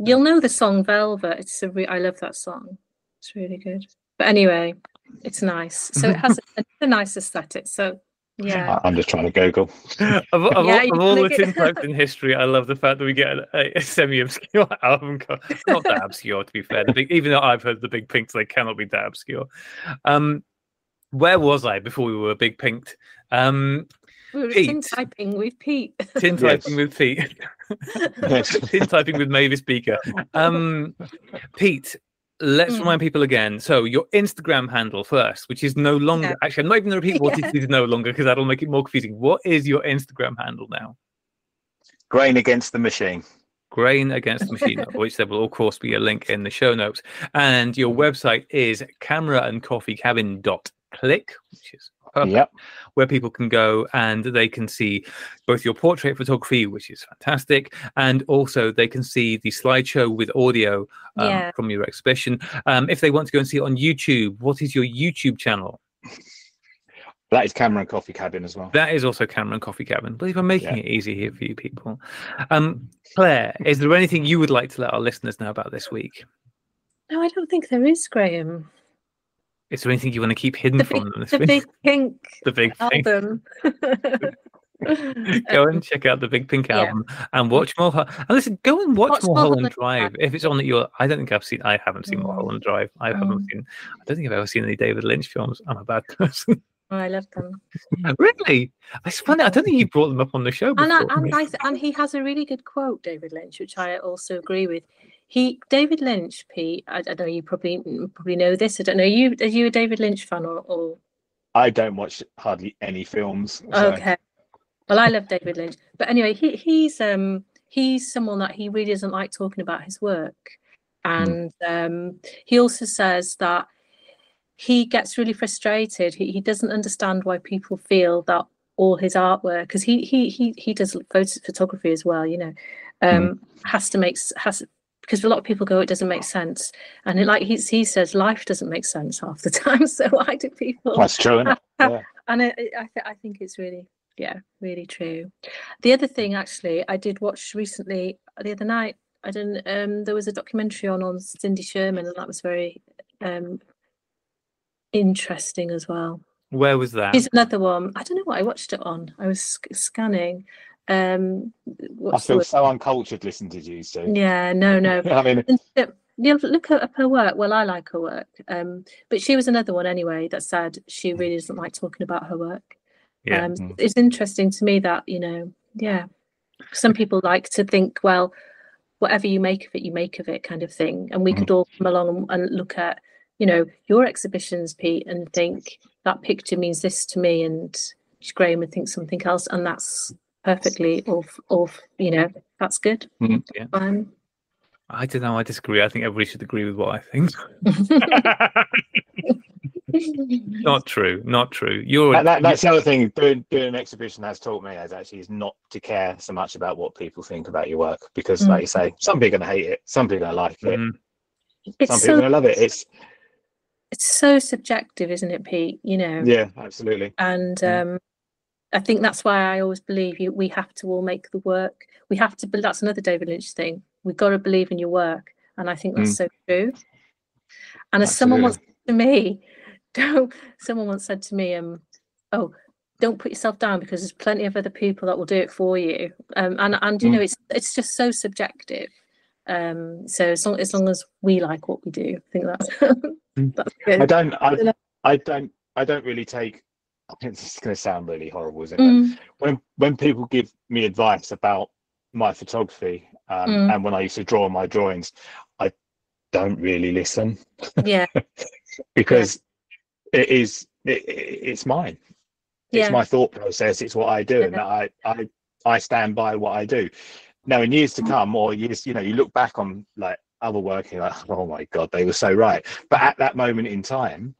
You'll know the song Velvet. It's a re- I love that song. It's really good. But anyway, it's nice. So it has a, a nice aesthetic. So yeah, I- I'm just trying to Google. of, of Yeah, all, you of all the look tin types in history, I love the fact that we get a, a semi-obscure album cover. Not that obscure, to be fair. The big, even though I've heard the Big Pinks, they cannot be that obscure. Um, where was I before we were Big Pinked? Um, we were tin typing with Pete. tin Yes. typing with Pete. Yes. tin typing with Mavis Beaker. Um, Pete, let's Mm. remind people again. So your Instagram handle first, which is no longer Yeah. actually. I'm not even going to repeat what Yeah. it is no longer because that'll make it more confusing. What is your Instagram handle now? Grain against the machine. Grain Against the Machine, which there will of course be a link in the show notes. And your website is camera and coffee cabin dot click, which is perfect, Yep. where people can go and they can see both your portrait photography, which is fantastic, and also they can see the slideshow with audio um, Yeah. from your exhibition. Um, if they want to go and see it on YouTube, what is your YouTube channel? That is Camera and Coffee Cabin as well. That is also Camera and Coffee Cabin. Believe I'm making Yeah. it easy here for you people. Um, Claire, is there anything you would like to let our listeners know about this week? no, I don't think there is Graham. Is there anything you want to keep hidden The from big, them this the week? big pink the big thing. album. go and check out the Big Pink yeah. album and watch more. And listen, go and watch, Watch Mulholland Mulholland Drive if it's on that you're. I don't think I've seen. I haven't seen Mm. Mulholland Drive. I haven't Mm. seen. I don't think I've ever seen any David Lynch films. I'm a bad person. Oh, I love them. really? It's funny. I don't think you brought them up on the show before. And I, and I and he has a really good quote, David Lynch, which I also agree with. He David Lynch, Pete. I, I don't know. You probably probably know this. I don't know. You are you a David Lynch fan or? or... I don't watch hardly any films. so- Okay. Well, I love David Lynch, but anyway, he he's um he's someone that he really doesn't like talking about his work, and um he also says that he gets really frustrated. He he doesn't understand why people feel that all his artwork because he he he he does photo photography as well, you know, um has to make has because a lot of people go it doesn't make sense. And it, like he, he says life doesn't make sense half the time. So why do people That's true, isn't it? Yeah. and I, I, th- I think it's really yeah really true. The other thing actually i did watch recently the other night i didn't um there was a documentary on on cindy sherman and that was very um interesting as well. Where was that? here's another one. I don't know what i watched it on. I was sc- scanning um I what's the feel so uncultured listening to you, Sue. yeah no no I mean, and so- yeah, look at her work. Well, I like her work. Um, but she was another one anyway that said she really doesn't like talking about her work. yeah. Um, Mm. it's interesting to me that you know, yeah, some people like to think, well, whatever you make of it, you make of it, kind of thing. And we Mhm. could all come along and, and look at, you know, your exhibitions, Pete, and think that picture means this to me, and Graham would think something else, and that's perfectly off, off. You know, that's good. Mhm. Yeah. Fine. I don't know. I disagree. I think everybody should agree with what I think. not true. Not true. You're that, that, that's the other thing. Doing doing an exhibition has taught me is actually is not to care so much about what people think about your work because, Mm. like you say, some people are gonna hate it, some people are gonna like it, Mm, some it's people so are gonna love it. It's it's so subjective, isn't it, Pete? You know. yeah, absolutely. and Mm. um, I think that's why I always believe you. We have to all make the work. We have to. But that's another David Lynch thing. We've got to believe in your work, and I think that's so true. And as someone once said to me, don't. Someone once said to me, um, oh. Don't put yourself down because there's plenty of other people that will do it for you. Um, and and you know Mm. it's it's just so subjective. Um, so as long as long as we like what we do, I think that's Mm. that's I don't. I. I don't. I don't really take. I think this is going to sound really horrible, isn't it? Mm, When when people give me advice about my photography um, Mm. and when I used to draw my drawings, I don't really listen yeah, because it is. It, it- it's mine. It's yeah, my thought process. It's what I do, and I I I stand by what I do. Now, in years to Mm. come, or years, you know, you look back on like other work, and like, oh my god, they were so right. But at that moment in time,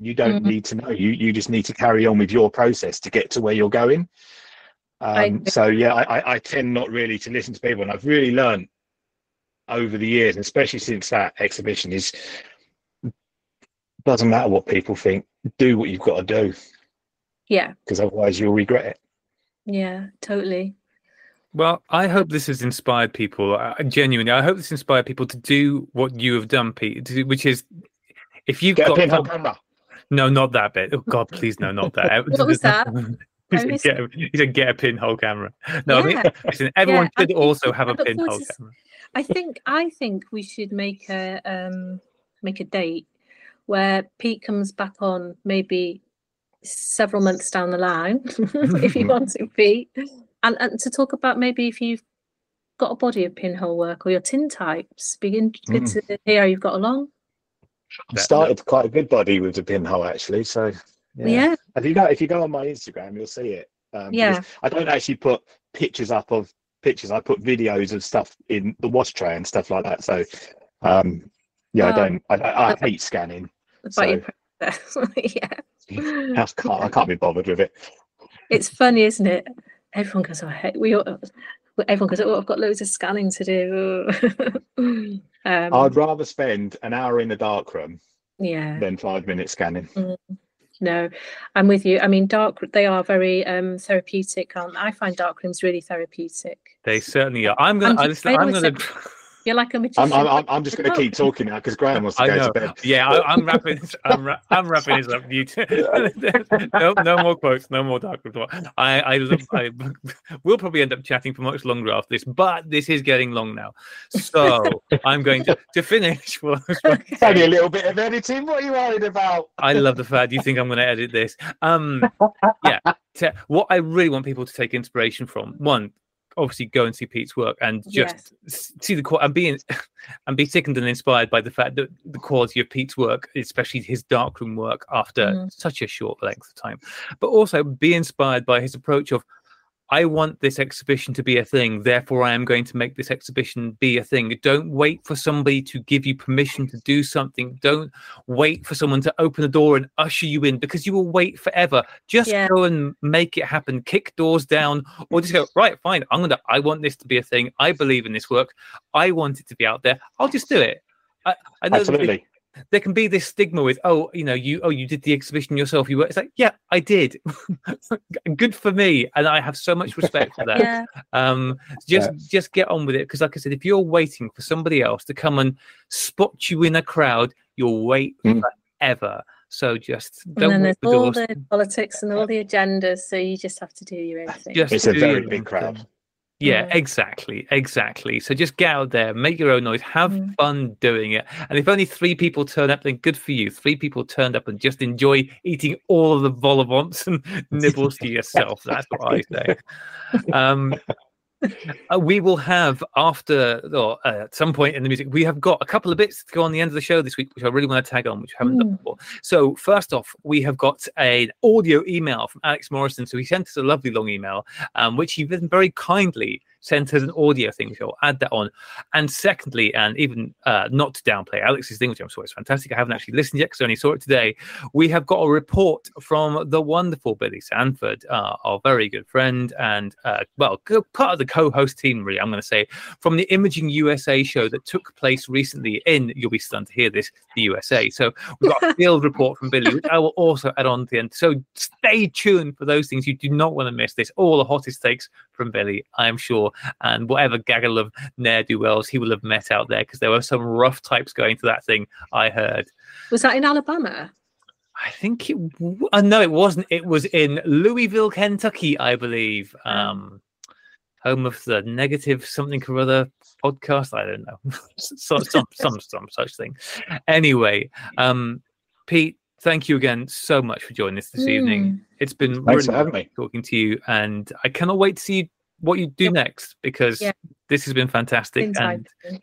you don't Mhm. need to know. You you just need to carry on with your process to get to where you're going. Um, agree. so yeah, I, I I tend not really to listen to people, and I've really learned over the years, especially since that exhibition, is doesn't matter what people think. Do what you've got to do, yeah. because otherwise you'll regret it. Yeah, totally. Well, I hope this has inspired people. Uh, genuinely, I hope this inspired people to do what you have done, Pete. to- Which is, if you've Get a got pinhole some- camera. No, not that bit. Oh God, please, no, not that. What was that? he, said, get, a- he said, "Get a pinhole camera." No, I mean, listen, everyone Yeah, should think also I have a pinhole to camera. I think I think we should make a um make a date where Pete comes back on maybe several months down the line if you want to, Pete, and and to talk about maybe if you've got a body of pinhole work or your tin types. Begin good Mm. to hear how you've got along. I started quite a good body with the pinhole actually. So Yeah, If you go if you go on my Instagram, you'll see it. Um, Yeah. I don't actually put pictures up of pictures. I put videos of stuff in the wash tray and stuff like that. So um, yeah, I Oh. don't. I, I, I Okay. hate scanning. about your process. yeah. I can't, I can't be bothered with it. It's funny, isn't it? Everyone goes, oh, hey, we all, everyone goes, oh, I've got loads of scanning to do. um, I'd rather spend an hour in the dark room yeah, than five minutes scanning. no, I'm with you. I mean, dark, they are very um, therapeutic. Um, I find dark rooms really therapeutic. They certainly are. I'm gonna. I you- listen, I I'm gonna. You're like a magician. I'm, I'm, I'm just going to keep talking now because Graham wants to I go know. to bed. Yeah, I, I'm wrapping. this- I'm, ra- I'm wrapping this up. You too. no, no more quotes. No more dark report. I, I, love, I, we'll probably end up chatting for much longer after this, but this is getting long now. So I'm going to to finish. Well, It's only a little bit of editing. What are you worried about? I love the fact you think I'm going to edit this. Um, yeah. So what I really want people to take inspiration from one, obviously go and see Pete's work and just s- see the and be in, and be sickened and inspired by the fact that the quality of Pete's work, especially his darkroom work, after Mhm. such a short length of time, but also be inspired by his approach of. I want this exhibition to be a thing, therefore I am going to make this exhibition be a thing. Don't wait for somebody to give you permission to do something. Don't wait for someone to open the door and usher you in because you will wait forever. Just Yeah. go and make it happen. Kick doors down, or just go right. Fine, I'm gonna. I want this to be a thing. I believe in this work. I want it to be out there. I'll just do it. I, I know that Absolutely. There can be this stigma with oh you know you oh you did the exhibition yourself you were it's like yeah i did good for me and i have so much respect for that Yeah. um just Yeah. just get on with it because like i said if you're waiting for somebody else to come and spot you in a crowd you'll wait Mm. forever so just And don't then there's for all doors the politics and all the agendas, so you just have to do your own thing. just It's a very big own crowd. Yeah, Mm. exactly, exactly. So just get out there, make your own noise, have Mm. fun doing it. And if only three people turn up, then good for you. Three people turned up and just enjoy eating all of the vol au vents and nibbles to yourself. That's what I say. Um, uh, we will have after or uh, at some point in the music, we have got a couple of bits to go on the end of the show this week, which I really want to tag on, which I haven't done Mm. before. So first off, we have got an audio email from Alex Morrison. So he sent us a lovely long email, um, which he then very kindly sent us an audio thing. So I'll add that on. And secondly, and even uh, not to downplay Alex's thing, which I'm sure is fantastic. I haven't actually listened yet because I only saw it today. We have got a report from the wonderful Billy Sanford, uh, our very good friend, and uh, well, part of the co-host team. Really, I'm going to say from the Imaging USA show that took place recently in. You'll be stunned to hear this, the USA. So we've got a field report from Billy, which I will also add on to the end. So stay tuned for those things. You do not want to miss this. All the hottest takes from Billy, I am sure, and whatever gaggle of ne'er do wells he will have met out there, because there were some rough types going to that thing. I heard. Was that in Alabama? I think it. w- Uh, no, it wasn't. It was in Louisville, Kentucky, I believe. Um, home of the negative something or other podcast. I don't know. so, some, some, some such thing. Anyway, um, Pete, thank you again so much for joining us this evening. Mm. It's been Thanks for really having me. talking to you, and I cannot wait to see what you do Yep. next because Yeah. this has been fantastic. Inside. And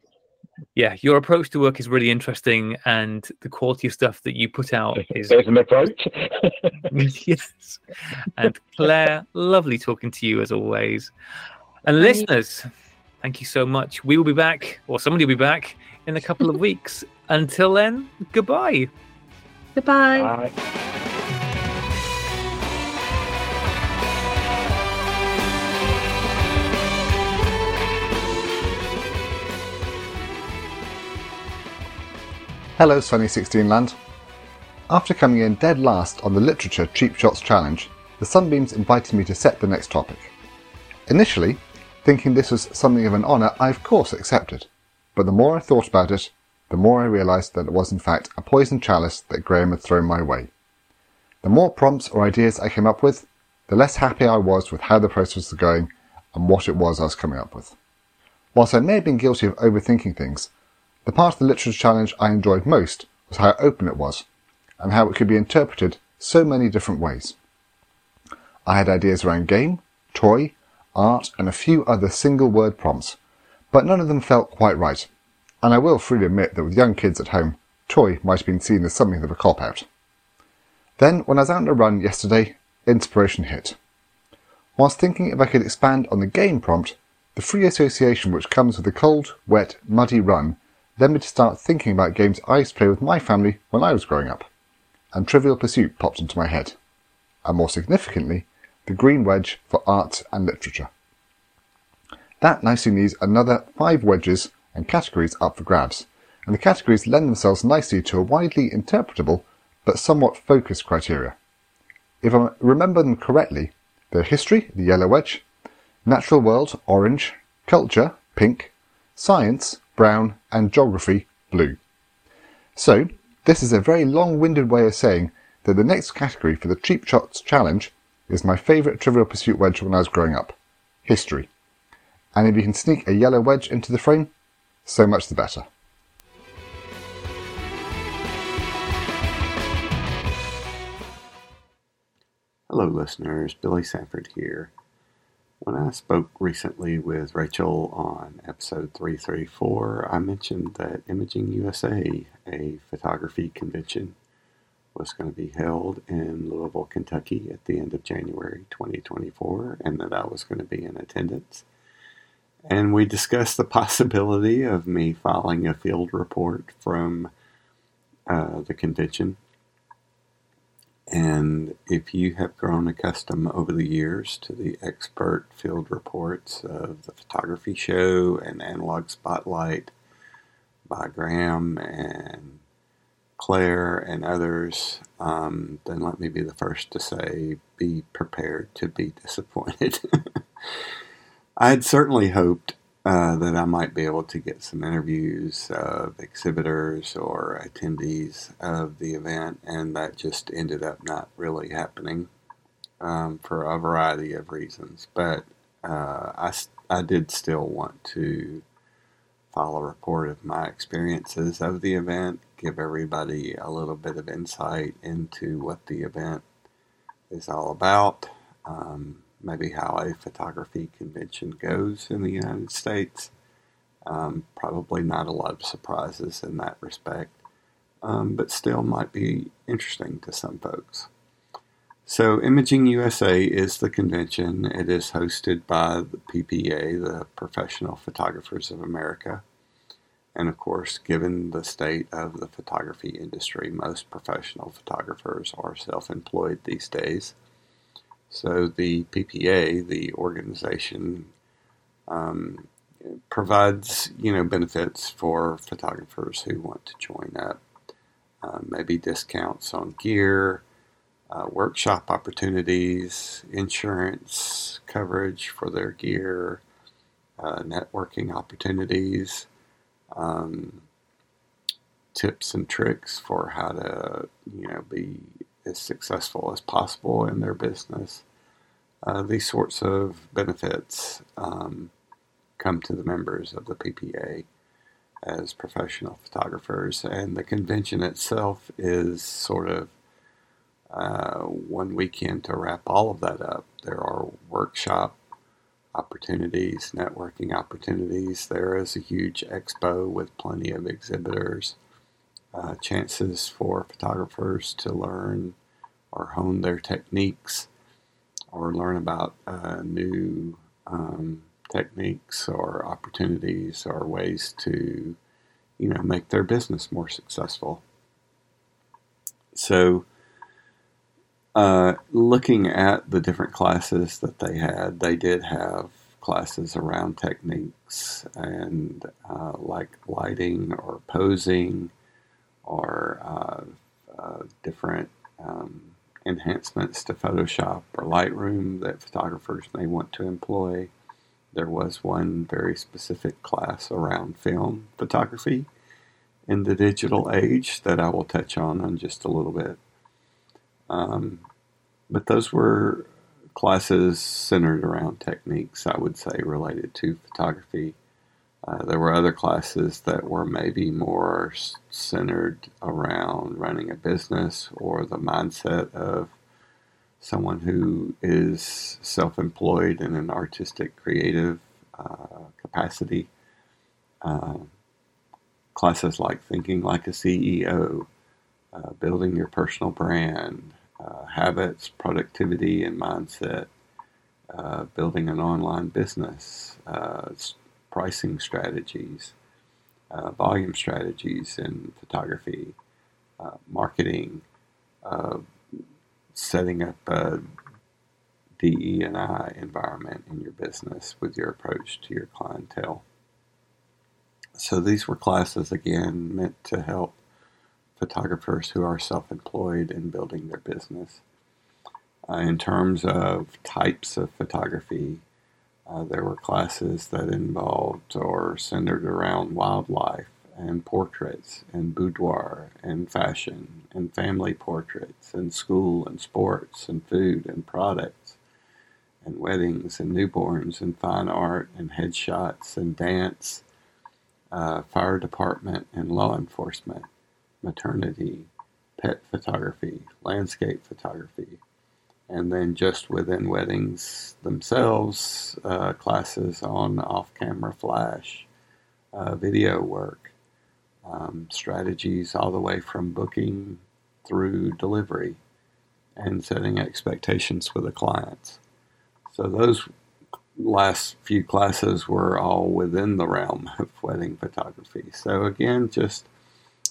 yeah, your approach to work is really interesting, and the quality of stuff that you put out is There's an approach. yes. And Claire, lovely talking to you as always. And Thank you. listeners, thank you so much. We will be back, or somebody will be back in a couple of weeks. Until then, goodbye. Goodbye. Bye. Hello, Sunny 16 Land. After coming in dead last on the Literature Cheap Shots Challenge, the Sunbeams invited me to set the next topic. Initially, thinking this was something of an honour, I of course accepted. But the more I thought about it, the more I realised that it was in fact a poisoned chalice that Graham had thrown my way. The more prompts or ideas I came up with, the less happy I was with how the process was going and what it was I was coming up with. Whilst I may have been guilty of overthinking things, the part of the literature challenge I enjoyed most was how open it was, and how it could be interpreted so many different ways. I had ideas around game, toy, art, and a few other single word prompts, but none of them felt quite right, and I will freely admit that with young kids at home, toy might have been seen as something of a cop out. Then, when I was out on a run yesterday, inspiration hit. Whilst thinking if I could expand on the game prompt, the free association which comes with a cold, wet, muddy run led me to start thinking about games I used to play with my family when I was growing up, and Trivial Pursuit popped into my head, and more significantly, the green wedge for arts and literature. That nicely leaves another five wedges and categories up for grabs, and the categories lend themselves nicely to a widely interpretable but somewhat focused criteria. If I remember them correctly, they're history, the yellow wedge, natural world, orange, culture, pink, science, brown, and geography blue. So, this is a very long-winded way of saying that the next category for the Cheap Shots Challenge is my favourite Trivial Pursuit wedge when I was growing up history. And if you can sneak a yellow wedge into the frame, so much the better. Hello, listeners. Billy Sanford here. When I spoke recently with Rachel on episode 334, I mentioned that Imaging USA, a photography convention, was going to be held in Louisville, Kentucky at the end of January 2024, and that I was going to be in attendance. And we discussed the possibility of me filing a field report from uh, the convention and if you have grown accustomed over the years to the expert field reports of the photography show and analog spotlight by Graham and Claire and others, um, then let me be the first to say be prepared to be disappointed. I had certainly hoped uh, that I might be able to get some interviews of exhibitors or attendees of the event, and that just ended up not really happening um, for a variety of reasons. But uh, I, I did still want to file a report of my experiences of the event, give everybody a little bit of insight into what the event is all about. Um, maybe how a photography convention goes in the United States. Um, probably not a lot of surprises in that respect, um, but still might be interesting to some folks. So, Imaging USA is the convention. It is hosted by the PPA, the Professional Photographers of America. And of course, given the state of the photography industry, most professional photographers are self employed these days. So the PPA, the organization, um, provides you know benefits for photographers who want to join up. Uh, maybe discounts on gear, uh, workshop opportunities, insurance coverage for their gear, uh, networking opportunities, um, tips and tricks for how to you know be as successful as possible in their business. Uh, these sorts of benefits um, come to the members of the PPA as professional photographers, and the convention itself is sort of uh, one weekend to wrap all of that up. There are workshop opportunities, networking opportunities. There is a huge expo with plenty of exhibitors uh, chances for photographers to learn or hone their techniques or learn about uh, new um, techniques or opportunities or ways to you know make their business more successful. So uh, looking at the different classes that they had they did have classes around techniques and uh, like lighting or posing or uh, uh, different um, enhancements to Photoshop or Lightroom that photographers may want to employ. There was one very specific class around film photography in the digital age that I will touch on in just a little bit. Um, but those were classes centered around techniques, I would say, related to photography. Uh, there were other classes that were maybe more centered around running a business or the mindset of someone who is self employed in an artistic, creative uh, capacity. Uh, classes like Thinking Like a CEO, uh, Building Your Personal Brand, uh, Habits, Productivity, and Mindset, Building an Online Business pricing strategies, uh, volume strategies in photography, uh, marketing, uh, setting up a DE and I environment in your business with your approach to your clientele. So these were classes again meant to help photographers who are self-employed in building their business. Uh, in terms of types of photography, Uh, there were classes that involved or centered around wildlife and portraits and boudoir and fashion and family portraits and school and sports and food and products and weddings and newborns and fine art and headshots and dance, uh, fire department and law enforcement, maternity, pet photography, landscape photography, and then just within weddings themselves, uh, classes on off camera flash, uh, video work, um, strategies all the way from booking through delivery and setting expectations with the clients. So those last few classes were all within the realm of wedding photography. So again, just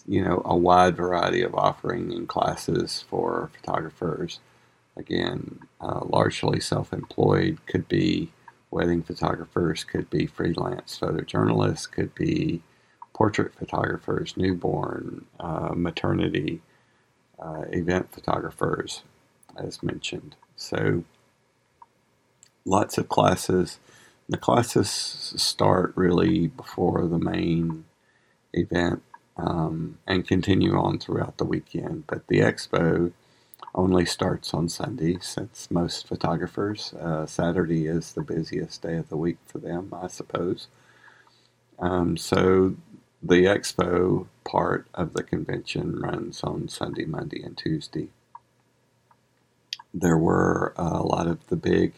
you know, a wide variety of offering and classes for photographers. Again, uh, largely self-employed could be wedding photographers, could be freelance photojournalists, could be portrait photographers, newborn, uh, maternity, uh, event photographers, as mentioned. So lots of classes. The classes start really before the main event um, and continue on throughout the weekend. But the expo only starts on Sunday since most photographers, uh, Saturday is the busiest day of the week for them, I suppose. Um, so the expo part of the convention runs on Sunday, Monday, and Tuesday. There were a lot of the big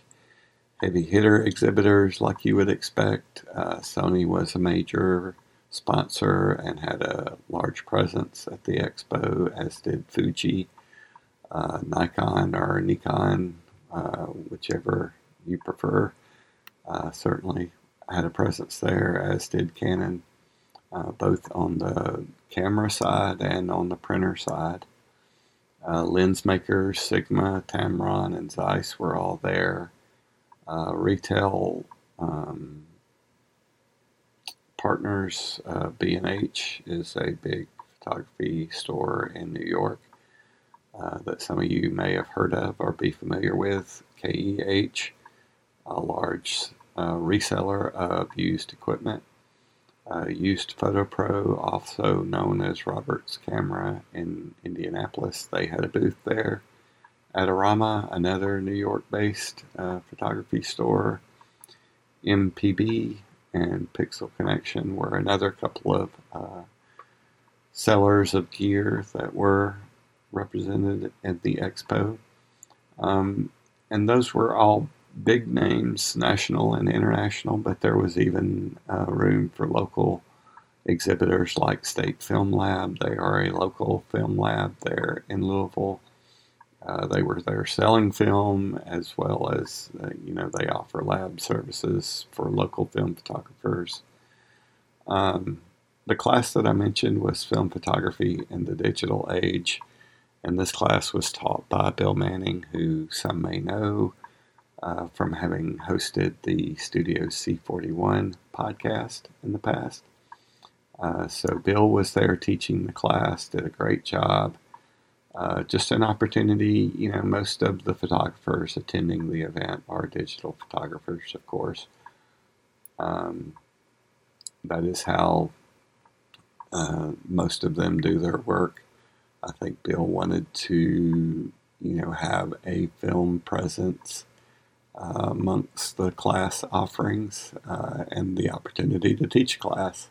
heavy hitter exhibitors like you would expect. Uh, Sony was a major sponsor and had a large presence at the expo, as did Fuji, uh, Nikon or Nikon, uh, whichever you prefer. Uh, certainly had a presence there, as did Canon, uh, both on the camera side and on the printer side. Uh, lens makers, Sigma, Tamron, and Zeiss were all there. Uh, retail um, partners, B&H is a big photography store in New York uh, that some of you may have heard of or be familiar with. KEH, a large uh, reseller of used equipment. Uh, used Photo Pro, also known as Roberts Camera in Indianapolis. They had a booth there. Adorama, another New York based uh, photography store, MPB, and Pixel Connection were another couple of uh, sellers of gear that were represented at the expo. Um, and those were all big names, national and international, but there was even uh, room for local exhibitors like State Film Lab. They are a local film lab there in Louisville. Uh, they were there selling film as well as, uh, you know, they offer lab services for local film photographers. Um, the class that I mentioned was Film Photography in the Digital Age, and this class was taught by Bill Manning, who some may know uh, from having hosted the Studio C41 podcast in the past. Uh, so Bill was there teaching the class, did a great job uh, just an opportunity. You know, most of the photographers attending the event are digital photographers, of course. Um, that is how uh, most of them do their work. I think Bill wanted to, you know, have a film presence uh, amongst the class offerings uh, and the opportunity to teach class.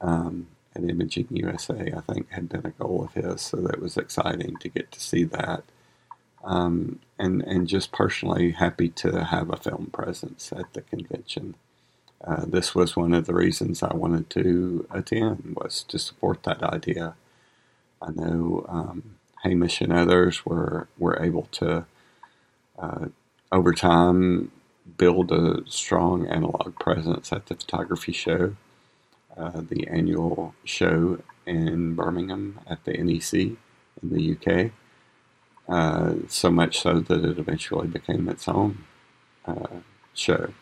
Um, at Imaging USA, I think, had been a goal of his. So that was exciting to get to see that. Um, and, and just personally happy to have a film presence at the convention. Uh, this was one of the reasons I wanted to attend was to support that idea. I know um, Hamish and others were were able to uh, over time build a strong analog presence at the photography show uh, the annual show in Birmingham at the NEC in the UK. Uh, so much so that it eventually became its own uh, show.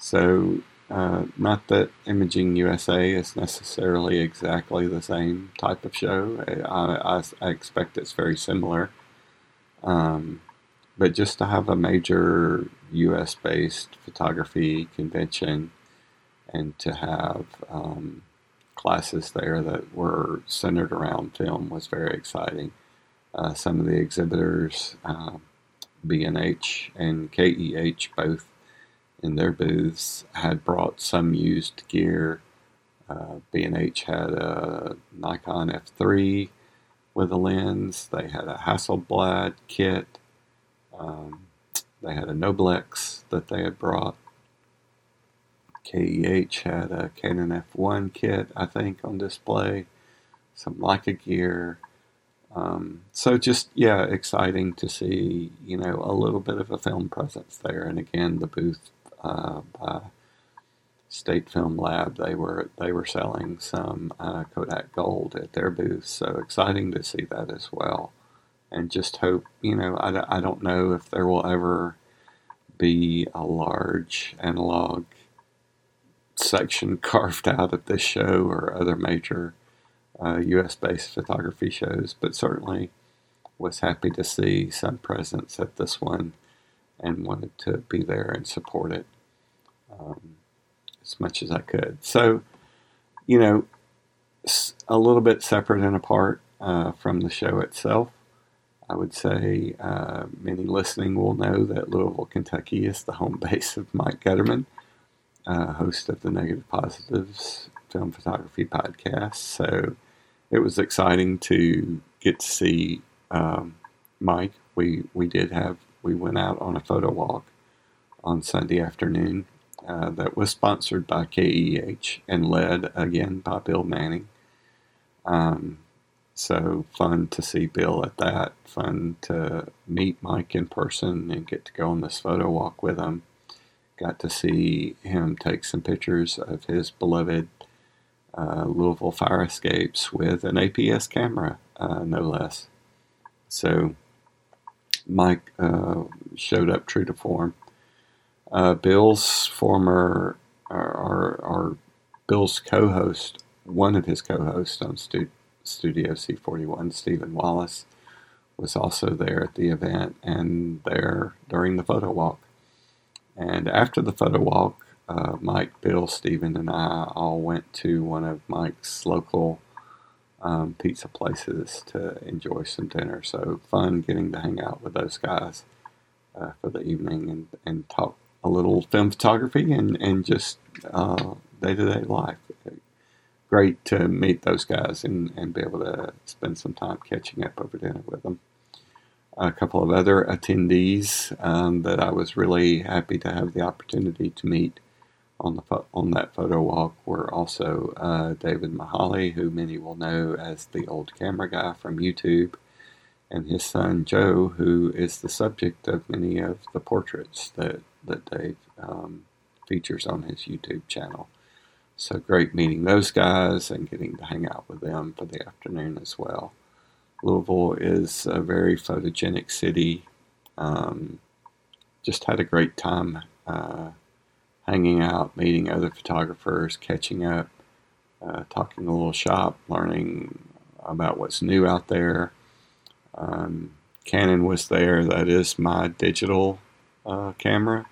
So, uh, not that Imaging USA is necessarily exactly the same type of show. I, I, I expect it's very similar. Um, but just to have a major U.S. based photography convention and to have um, classes there that were centered around film was very exciting. Uh, some of the exhibitors, uh, B&H and KEH, both in their booths, had brought some used gear. Uh, B&H had a Nikon F3 with a lens. They had a Hasselblad kit. Um, they had a Noblex that they had brought. KEH had a Canon F1 kit, I think, on display. Some Leica gear. Um, so just yeah, exciting to see you know a little bit of a film presence there, and again the booth uh, by State Film Lab. They were they were selling some uh, Kodak Gold at their booth, so exciting to see that as well, and just hope you know I, I don't know if there will ever be a large analog section carved out of this show or other major uh, US based photography shows, but certainly was happy to see some presence at this one and wanted to be there and support it um, as much as I could. So, you know, a little bit separate and apart uh, from the show itself. I would say uh, many listening will know that Louisville, Kentucky is the home base of Mike Gutterman, uh, host of the Negative Positives Film Photography Podcast. So, it was exciting to get to see um, Mike. We we did have we went out on a photo walk on Sunday afternoon uh, that was sponsored by KEH and led again by Bill Manning. Um, so fun to see Bill at that. Fun to meet Mike in person and get to go on this photo walk with him. Got to see him take some pictures of his beloved uh, Louisville fire escapes with an APS camera, uh, no less. So Mike uh, showed up true to form. Uh, Bill's former, or, or, Bill's co-host, one of his co-hosts on Stu- Studio C41, Stephen Wallace, was also there at the event and there during the photo walk. And after the photo walk, uh, Mike, Bill, Stephen, and I all went to one of Mike's local um, pizza places to enjoy some dinner. So fun getting to hang out with those guys uh, for the evening and, and talk a little film photography and, and just day to day life. Great to meet those guys and, and be able to spend some time catching up over dinner with them a couple of other attendees um, that I was really happy to have the opportunity to meet on the on that photo walk were also uh, David Mahaly, who many will know as the old camera guy from YouTube, and his son Joe, who is the subject of many of the portraits that that Dave um, features on his YouTube channel. So great meeting those guys and getting to hang out with them for the afternoon as well. Louisville is a very photogenic city. Um, just had a great time. Uh, hanging out, meeting other photographers, catching up, uh, talking a little shop, learning about what's new out there. Um, Canon was there. That is my digital uh, camera,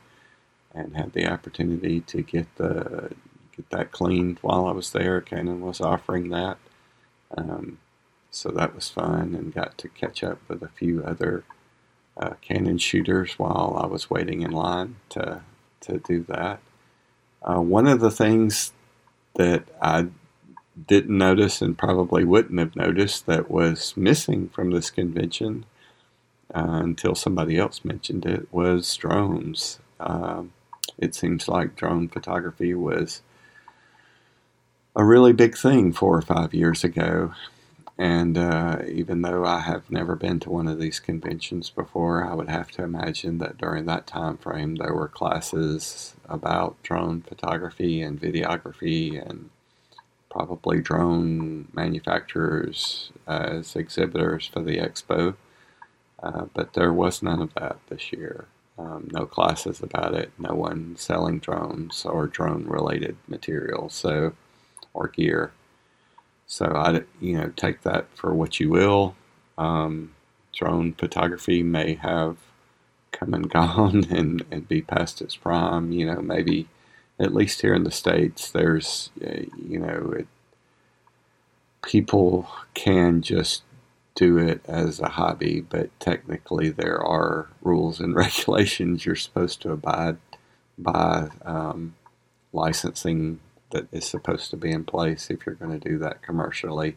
and had the opportunity to get the get that cleaned while I was there. Canon was offering that, um, so that was fun, and got to catch up with a few other uh, Canon shooters while I was waiting in line to to do that. Uh, one of the things that I didn't notice and probably wouldn't have noticed that was missing from this convention uh, until somebody else mentioned it was drones. Uh, it seems like drone photography was a really big thing four or five years ago. And uh, even though I have never been to one of these conventions before, I would have to imagine that during that time frame there were classes about drone photography and videography and probably drone manufacturers as exhibitors for the expo. Uh, but there was none of that this year. Um, no classes about it, no one selling drones or drone related materials so or gear. So I, you know, take that for what you will. Um, drone photography may have come and gone and, and be past its prime. You know, maybe at least here in the States, there's, uh, you know, it, people can just do it as a hobby, but technically there are rules and regulations you're supposed to abide by. Um, licensing that is supposed to be in place if you're going to do that commercially.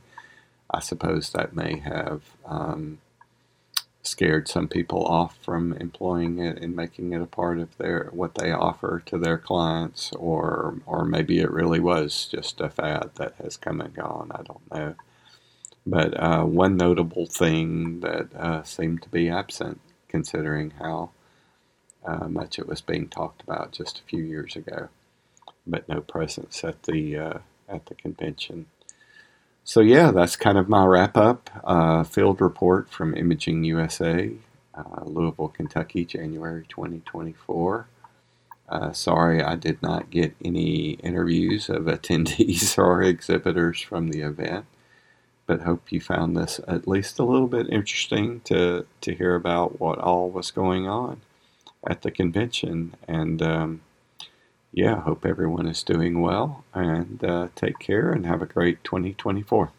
I suppose that may have um, scared some people off from employing it and making it a part of their what they offer to their clients, or or maybe it really was just a fad that has come and gone. I don't know. But uh, one notable thing that uh, seemed to be absent, considering how uh, much it was being talked about just a few years ago, but no presence at the uh, at the convention. So yeah, that's kind of my wrap up. Uh, field report from Imaging USA, uh, Louisville, Kentucky, January 2024. Uh, sorry, I did not get any interviews of attendees or exhibitors from the event, but hope you found this at least a little bit interesting to, to hear about what all was going on at the convention. And um, yeah, hope everyone is doing well and uh, take care and have a great 2024.